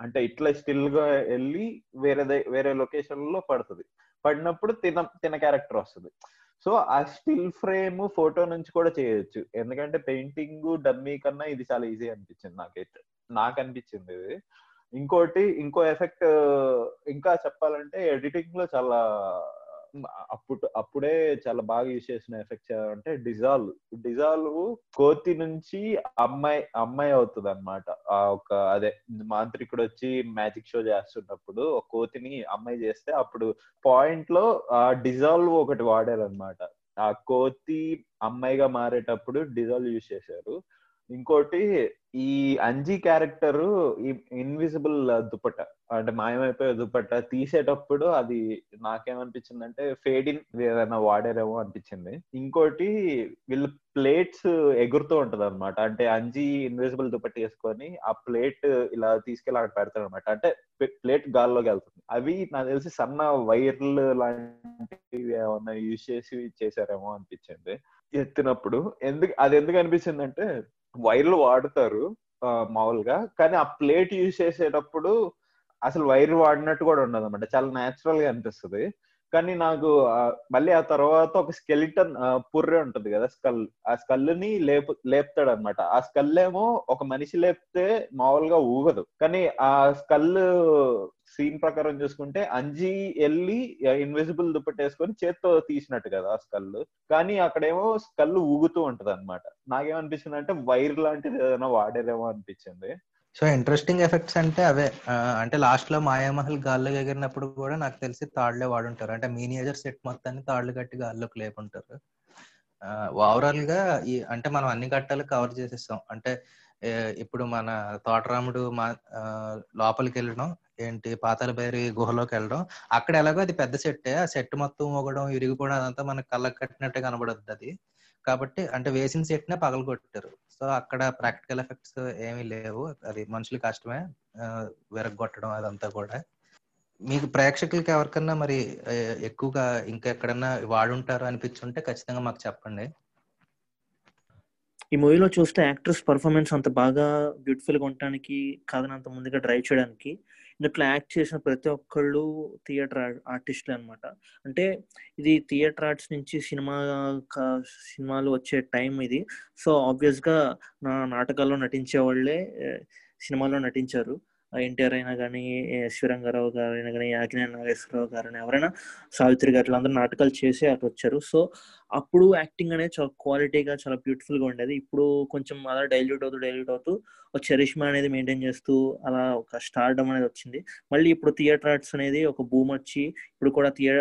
అంటే ఇట్లా స్టిల్గా వెళ్ళి వేరే వేరే లొకేషన్లో పడుతుంది. పడినప్పుడు తిన తిన క్యారెక్టర్ వస్తుంది. సో ఆ స్టిల్ ఫ్రేమ్ ఫోటో నుంచి కూడా చేయొచ్చు. ఎందుకంటే పెయింటింగ్ డమ్మీ కన్నా ఇది చాలా ఈజీ అనిపించింది నాకైతే. నాకు అనిపించింది ఇది. ఇంకోటి ఇంకో ఎఫెక్ట్ ఇంకా చెప్పాలంటే ఎడిటింగ్లో చాలా అప్పుడు అప్పుడే చాలా బాగా యూజ్ చేసిన ఎఫెక్ట్ అంటే డిజాల్వ్ డిజాల్వ్ కోతి నుంచి అమ్మాయి అమ్మాయి అవుతుంది అనమాట ఆ ఒక అదే మాంత్రికుడు వచ్చి మ్యాజిక్ షో చేస్తున్నప్పుడు ఒక కోతిని అమ్మాయి చేస్తే అప్పుడు పాయింట్లో ఆ డిజాల్వ్ ఒకటి వాడారనమాట ఆ కోతి అమ్మాయిగా మారేటప్పుడు డిజాల్వ్ యూజ్ చేశారు. ఇంకోటి ఈ అంజీ క్యారెక్టర్ ఇన్విజిబుల్ దుప్పట అంటే మాయమైపోయే దుప్పట తీసేటప్పుడు అది నాకేమనిపించింది అంటే ఫేడిన్ ఏదైనా వాడారేమో అనిపించింది. ఇంకోటి వీళ్ళు ప్లేట్స్ ఎగురుతూ ఉంటది అనమాట అంటే అంజీ ఇన్విజిబుల్ దుపట్ట వేసుకొని ఆ ప్లేట్ ఇలా తీసుకెళ్ళి అక్కడ పెడతాడు అనమాట అంటే ప్లేట్ గాల్లోకి వెళ్తుంది. అవి నాకు తెలిసి సన్న వైర్లు లాంటివి ఏమన్నా యూజ్ చేసి చేశారేమో అనిపించింది. ఎత్తినప్పుడు. ఎందుకు అది ఎందుకు అనిపించింది అంటే వైర్లు వాడుతారు మామూలుగా. కానీ ఆ ప్లేట్ యూజ్ చేసేటప్పుడు అసలు వైర్ వాడినట్టు కూడా ఉండదు అనమాట చాలా న్యాచురల్గా అనిపిస్తుంది. కానీ నాకు మళ్ళీ ఆ తర్వాత ఒక స్కెలిటన్ పుర్రె ఉంటది కదా స్కల్ ఆ స్కల్ని లేపు లేపుతాడు అనమాట ఆ స్కల్ ఏమో ఒక మనిషి లేపితే మామూలుగా ఊగదు. కానీ ఆ స్కల్ సీన్ ప్రకారం చూసుకుంటే అంజి వెళ్ళి ఇన్విజిబుల్ దుప్పట్టేసుకొని చేత్తో తీసినట్టు కదా ఆ స్కల్ కానీ అక్కడేమో స్కల్ ఊగుతూ ఉంటది అనమాట నాకేమనిపించింది అంటే వైర్ లాంటిది ఏదైనా వాడేదేమో అనిపించింది. సో ఇంట్రెస్టింగ్ ఎఫెక్ట్స్ అంటే అవే. అంటే లాస్ట్లో మాయామహల్ గాల్లో ఎగిరినప్పుడు కూడా నాకు తెలిసి తాళ్ళే వాడుంటారు. అంటే మీనియేజర్ సెట్ మొత్తాన్ని తాళ్ళు కట్టి గాల్లోకి లేపుంటారు. ఓవరాల్గా ఈ అంటే మనం అన్ని ఘట్టాలు కవర్ చేసేస్తాం. అంటే ఇప్పుడు మన తోటరాముడు మా లోపలికి వెళ్ళడం ఏంటి పాతాల బైరి గుహలోకి వెళ్ళడం అక్కడ ఎలాగో అది పెద్ద సెట్టే ఆ సెట్ మొత్తం ఊగడం ఇరిగిపోవడం అదంతా మనకు కళ్ళకి కట్టినట్టే కనబడద్దు అది. కాబట్టి అంటే వేసిన సెట్ నే పగల సో అక్కడ ప్రాక్టికల్ ఎఫెక్ట్స్ ఏమీ లేవు. అది మనుషులు కష్టమే. విరగొట్టడం అదంతా కూడా. మీకు ప్రేక్షకులకి ఎవరికన్నా మరి ఎక్కువగా ఇంకా ఎక్కడన్నా వాడుంటారు అనిపించుంటే ఖచ్చితంగా మాకు చెప్పండి. ఈ మూవీలో చూస్తే యాక్ట్రెస్ పర్ఫార్మెన్స్ అంత బాగా బ్యూటిఫుల్గా ఉండటానికి కాదని అంత ముందుగా డ్రైవ్ చేయడానికి ఇట్లా యాక్ట్ చేసిన ప్రతి ఒక్కళ్ళు థియేటర్ ఆర్టిస్టులు అన్నమాట. అంటే ఇది థియేటర్ ఆర్ట్స్ నుంచి సినిమా సినిమాలు వచ్చే టైం ఇది. సో ఆబ్వియస్గా నా నాటకాల్లో నటించే వాళ్ళే సినిమాలో నటించారు. ఎన్టీఆర్ అయినా కానీ శివరంగారావు గారు అయినా కానీ ఆగ్నేయ నాగేశ్వరరావు గారు ఎవరైనా సావిత్రి గారు అందరూ నాటకాలు చేసి అటు వచ్చారు. సో అప్పుడు యాక్టింగ్ అనేది చాలా క్వాలిటీగా చాలా బ్యూటిఫుల్గా ఉండేది. ఇప్పుడు కొంచెం అలా డైల్యూట్ అవుతూ డైల్యూట్ అవుతూ ఒక చరిష్మా అనేది మెయింటైన్ చేస్తూ అలా ఒక స్టార్డమ్ అనేది వచ్చింది. మళ్ళీ ఇప్పుడు థియేటర్ ఆర్ట్స్ అనేది ఒక భూమి వచ్చి ఇప్పుడు కూడా థియే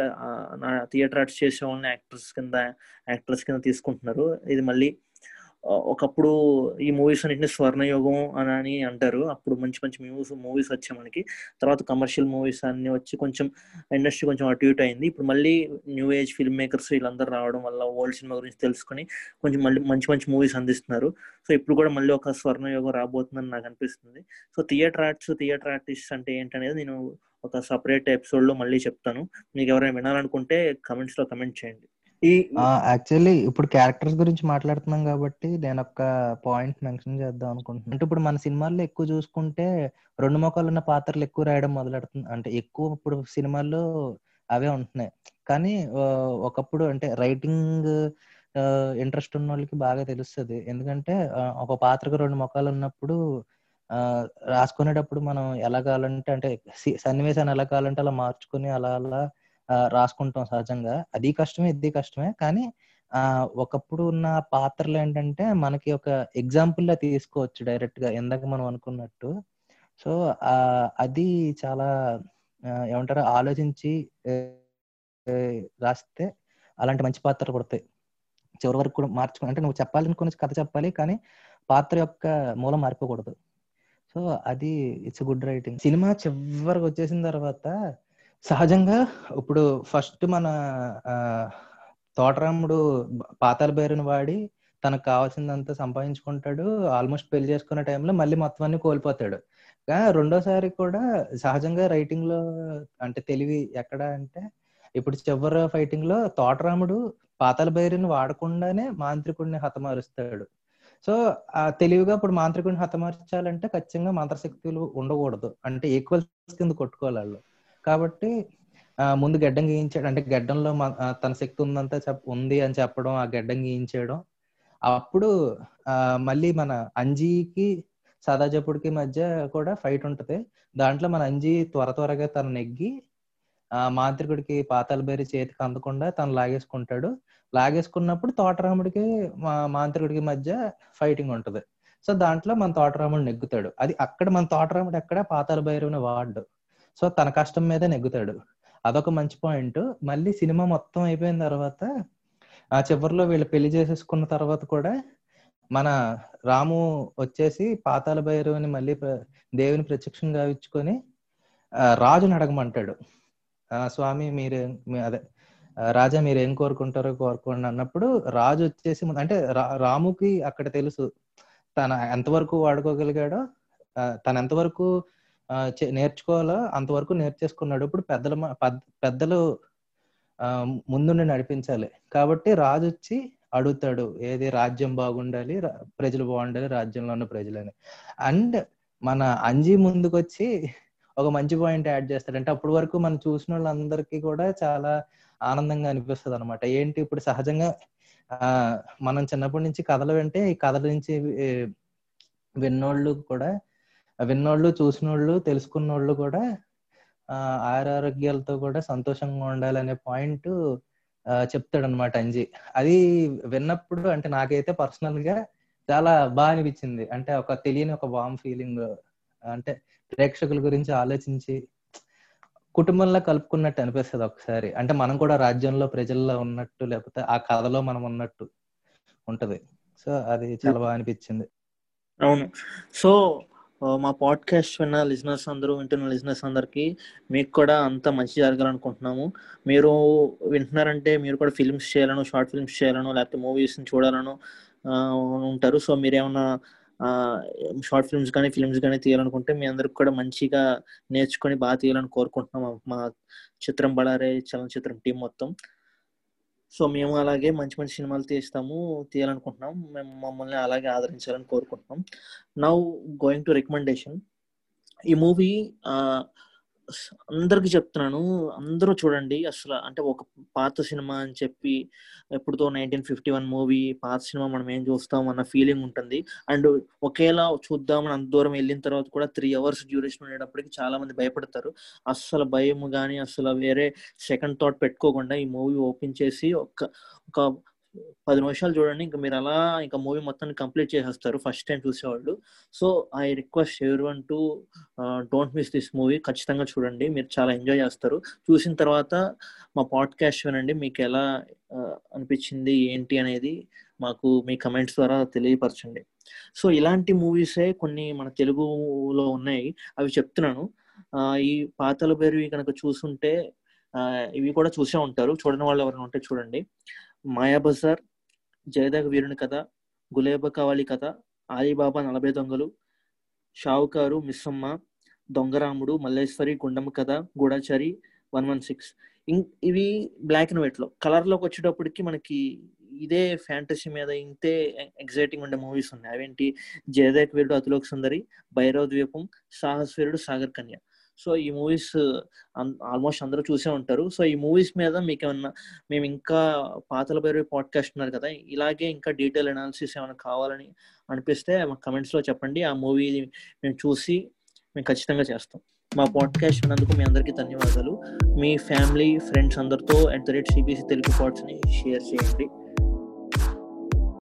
థియేటర్ ఆర్ట్స్ చేసే వాళ్ళని యాక్టర్స్ కింద యాక్టర్స్ కింద తీసుకుంటున్నారు. ఇది మళ్ళీ ఒకప్పుడు ఈ మూవీస్ అన్నింటిని స్వర్ణయుగం అని అని అంటారు. అప్పుడు మంచి మంచి మూవీస్ మూవీస్ వచ్చాయి మనకి. తర్వాత కమర్షియల్ మూవీస్ అన్ని వచ్చి కొంచెం ఇండస్ట్రీ కొంచెం అటు ఇటు అయింది. ఇప్పుడు మళ్ళీ న్యూ ఏజ్ ఫిల్మ్ మేకర్స్ వీళ్ళందరూ రావడం వల్ల ఓల్డ్ సినిమా గురించి తెలుసుకొని కొంచెం మళ్ళీ మంచి మంచి మూవీస్ అందిస్తున్నారు. సో ఇప్పుడు కూడా మళ్ళీ ఒక స్వర్ణయుగం రాబోతుందని నాకు అనిపిస్తుంది. So theatre arts theatre artist అంటే ఏంటనేది నేను ఒక సపరేట్ ఎపిసోడ్లో మళ్ళీ చెప్తాను. మీకు ఎవరైనా వినాలనుకుంటే కమెంట్స్లో కమెంట్ చేయండి. ఈ యాక్చువల్లీ ఇప్పుడు క్యారెక్టర్స్ గురించి మాట్లాడుతున్నాం కాబట్టి నేను ఒక పాయింట్ మెన్షన్ చేద్దాం అనుకుంటున్నాను అంటే ఇప్పుడు మన సినిమాల్లో ఎక్కువ చూసుకుంటే రెండు మొక్కలు ఉన్న పాత్రలు ఎక్కువ రాయడం మొదలెడుతుంది. అంటే ఎక్కువ ఇప్పుడు సినిమాల్లో అవే ఉంటున్నాయి. కానీ ఒకప్పుడు అంటే రైటింగ్ ఇంట్రెస్ట్ ఉన్న వాళ్ళకి బాగా తెలుస్తుంది. ఎందుకంటే ఒక పాత్రకు రెండు మొక్కలు ఉన్నప్పుడు ఆ, రాసుకునేటప్పుడు మనం ఎలా కావాలంటే అంటే సన్నివేశాన్ని ఎలా కావాలంటే అలా మార్చుకుని అలా అలా రాసుకుంటాం సహజంగా. అది కష్టమే ఇది కష్టమే. కానీ ఆ ఒకప్పుడు ఉన్న పాత్రలు ఏంటంటే మనకి ఒక ఎగ్జాంపుల్ లా తీసుకోవచ్చు డైరెక్ట్గా ఇందాక మనం అనుకున్నట్టు. సో ఆ అది చాలా ఏమంటారు ఆలోచించి రాస్తే అలాంటి మంచి పాత్రలు పడతాయి. చివరి వరకు కూడా మార్చుకుని అంటే నువ్వు చెప్పాలనుకున్న కథ చెప్పాలి కానీ పాత్ర యొక్క మూలం మారిపోకూడదు. సో అది ఇట్స్ గుడ్ రైటింగ్. సినిమా చివరికి వచ్చేసిన తర్వాత సహజంగా ఇప్పుడు ఫస్ట్ మన ఆ, తోటరాముడు పాతాల బేరుని వాడి తనకు కావాల్సిందంతా సంపాదించుకుంటాడు. ఆల్మోస్ట్ పెళ్ళి చేసుకునే టైంలో మళ్ళీ మొత్తం అన్ని కోల్పోతాడు. రెండోసారి కూడా సహజంగా రైటింగ్లో అంటే తెలివి ఎక్కడ అంటే ఇప్పుడు చివరి ఫైటింగ్లో తోటరాముడు పాతాల బైరిని వాడకుండానే మాంత్రికుడిని హతమారుస్తాడు. సో ఆ తెలివిగా ఇప్పుడు మాంత్రికుడిని హతమార్చాలంటే ఖచ్చితంగా మంత్రశక్తులు ఉండకూడదు. అంటే ఈక్వల్స్ కింద కొట్టుకోవాలి వాళ్ళు. కాబట్టి ఆ, ముందు గడ్డం గీయించాడు. అంటే గడ్డంలో తన శక్తి ఉందంతా చెప్ ఉంది అని చెప్పడం ఆ గడ్డం గీయించేయడం. అప్పుడు ఆ మళ్ళీ మన అంజీకి సదాజపుడికి మధ్య కూడా ఫైట్ ఉంటది. దాంట్లో మన అంజీ త్వర త్వరగా తను నెగ్గి ఆ మాంత్రికుడికి పాతాల బేరి చేతికి అందకుండా తను లాగేసుకుంటాడు. లాగేసుకున్నప్పుడు తోటరాముడికి మా మాంత్రికుడికి మధ్య ఫైటింగ్ ఉంటది. సో దాంట్లో మన తోటరాముడు నెగ్గుతాడు. అది అక్కడ మన తోటరాముడు ఎక్కడ పాతాల భైరవుని వాడు. సో తన కష్టం మీద నెగ్గుతాడు. అదొక మంచి పాయింట్. మళ్ళీ సినిమా మొత్తం అయిపోయిన తర్వాత ఆ చివరిలో వీళ్ళు పెళ్ళి చేసేసుకున్న తర్వాత కూడా మన రాము వచ్చేసి పాతాల భైరవుని మళ్ళీ దేవుని ప్రత్యక్షం గావించుకొని రాజుని అడగమంటాడు. ఆ, స్వామి మీరే అదే రాజా మీరు ఏం కోరుకుంటారో కోరుకోండి అన్నప్పుడు రాజు వచ్చేసి అంటే రా- రాముకి అక్కడ తెలుసు తన ఎంతవరకు వాడుకోగలిగాడో తన తను ఎంతవరకు నేర్చుకోవాలో? అంతవరకు నేర్చేసుకున్నాడు. ఇప్పుడు పెద్దల పెద్ద- పెద్దలు ఆ, ముందుండి నడిపించాలి. కాబట్టి రాజు వచ్చి అడుగుతాడు ఏది రాజ్యం బాగుండాలి ప్రజలు బాగుండాలి రాజ్యంలో ఉన్న ప్రజలని. అండ్ మన అంజీ ముందుకొచ్చి ఒక మంచి పాయింట్ యాడ్ చేస్తాడు. అంటే అప్పటి వరకు మనం చూసిన వాళ్ళందరికీ కూడా చాలా ఆనందంగా అనిపిస్తుంది అనమాట ఏంటి ఇప్పుడు సహజంగా ఆ మనం చిన్నప్పటి నుంచి కథలు వింటే ఈ కథల నుంచి విన్నోళ్ళు కూడా విన్నోళ్ళు చూసినోళ్ళు తెలుసుకున్నోళ్ళు కూడా ఆ ఆరోగ్యాలతో కూడా సంతోషంగా ఉండాలనే పాయింట్ చెప్తాడు అనమాట అంజీ. అది విన్నప్పుడు అంటే నాకైతే పర్సనల్గా చాలా బాగా అనిపించింది. అంటే ఒక తెలియని ఒక వామ్ ఫీలింగ్ అంటే ప్రేక్షకుల గురించి ఆలోచించి కుటుంబంలో కలుపుకున్నట్టు అనిపిస్తుంది ఒకసారి. అంటే మనం కూడా రాజ్యంలో ప్రజల్లో ఉన్నట్టు లేకపోతే ఆ కథలో మనం ఉన్నట్టు ఉంటది. సో అది చాలా బాగా అనిపించింది. అవును. సో మా పాడ్కాస్ట్ విన్న లిజినర్స్ అందరూ వింటున్న లిజినర్స్ అందరికి మీకు కూడా అంత మంచి జరగాలనుకుంటున్నాము. మీరు వింటున్నారంటే మీరు కూడా ఫిల్మ్స్ చేయాలను షార్ట్ ఫిల్మ్స్ చేయాలను లేకపోతే మూవీస్ చూడాలను ఆ, ఉంటారు. సో మీరేమన్నా షార్ట్ ఫిల్మ్స్ కానీ ఫిల్మ్స్ కానీ తీయాలనుకుంటే మీ అందరికి కూడా మంచిగా నేర్చుకొని బాగా తీయాలని కోరుకుంటున్నాం మా- చిత్రం బడారే చలనచిత్రం టీం మొత్తం. సో మేము అలాగే మంచి మంచి సినిమాలు తీస్తాము తీయాలనుకుంటున్నాం. మేము మమ్మల్ని అలాగే ఆదరించాలని కోరుకుంటున్నాం. నౌ గోయింగ్ టు రికమెండేషన్ ఈ మూవీ అందరికి చెప్తున్నాను. అందరూ చూడండి అసలు అంటే ఒక పాత సినిమా అని చెప్పి ఎప్పుడుతో నైన్టీన్ ఫిఫ్టీ వన్ మూవీ పాత సినిమా మనం ఏం చూస్తాం అన్న ఫీలింగ్ ఉంటుంది. అండ్ ఒకేలా చూద్దామని అంత దూరం వెళ్ళిన తర్వాత కూడా త్రీ అవర్స్ డ్యూరేషన్ ఉండేటప్పటికి చాలా మంది భయపడతారు. అస్సలు భయం కానీ అసలు వేరే సెకండ్ థాట్ పెట్టుకోకుండా ఈ మూవీ ఓపెన్ చేసి ఒక ఒక పది నిమిషాలు చూడండి. ఇంకా మీరు అలా ఇంకా మూవీ మొత్తాన్ని కంప్లీట్ చేసేస్తారు. ఫస్ట్ టైం చూసేవాళ్ళు. So I request every one to don't miss this movie ఖచ్చితంగా చూడండి. మీరు చాలా ఎంజాయ్ చేస్తారు. చూసిన తర్వాత మా పాడ్కాస్ట్ వినండి. మీకు ఎలా uh, అనిపించింది? ఏంటి అనేది మాకు మీ కమెంట్స్ ద్వారా తెలియపరచండి. సో ఇలాంటి మూవీసే కొన్ని మన తెలుగులో ఉన్నాయి. అవి చెప్తున్నాను. ఆ, ఈ పాతల పేరు కనుక చూసుంటే uh, ఇవి కూడా చూసే ఉంటారు. చూడని వాళ్ళు ఎవరైనా ఉంటే చూడండి. మాయాబజార్ జయదగ వీరుని కథ గులేబ కావాలి కథ ఆలీబాబా నలభై దొంగలు షావుకారు Missamma Donga Ramudu Malleswari Gundamma Katha Goodachari one one six. ఇవి బ్లాక్ అండ్ వైట్లో కలర్లోకి వచ్చేటప్పటికి మనకి ఇదే ఫ్యాంటసీ మీద ఇంతే ఎగ్జైటింగ్ ఉండే మూవీస్ ఉన్నాయి. అవేంటి? జయదేక్ వీరుడు అతిలోక సుందరి భైరవ ద్వీపం సాహస్ వీరుడు సాగర్ కన్య. సో ఈ మూవీస్ ఆల్మోస్ట్ అందరూ చూసే ఉంటారు. సో ఈ మూవీస్ మీద మీకు ఏమన్నా మేము ఇంకా పాతల పేరు పాడ్కాస్ట్ ఉన్నారు కదా ఇలాగే ఇంకా డీటెయిల్ అనాలిసిస్ ఏమైనా కావాలని అనిపిస్తే మా కమెంట్స్లో చెప్పండి. ఆ మూవీ మేము చూసి మేము ఖచ్చితంగా చేస్తాం. మా పాడ్కాస్ట్ విన్నందుకు మీ అందరికీ ధన్యవాదాలు. మీ ఫ్యామిలీ ఫ్రెండ్స్ అందరితో at the rate CBC Telugu పాడ్స్ని share చేయండి.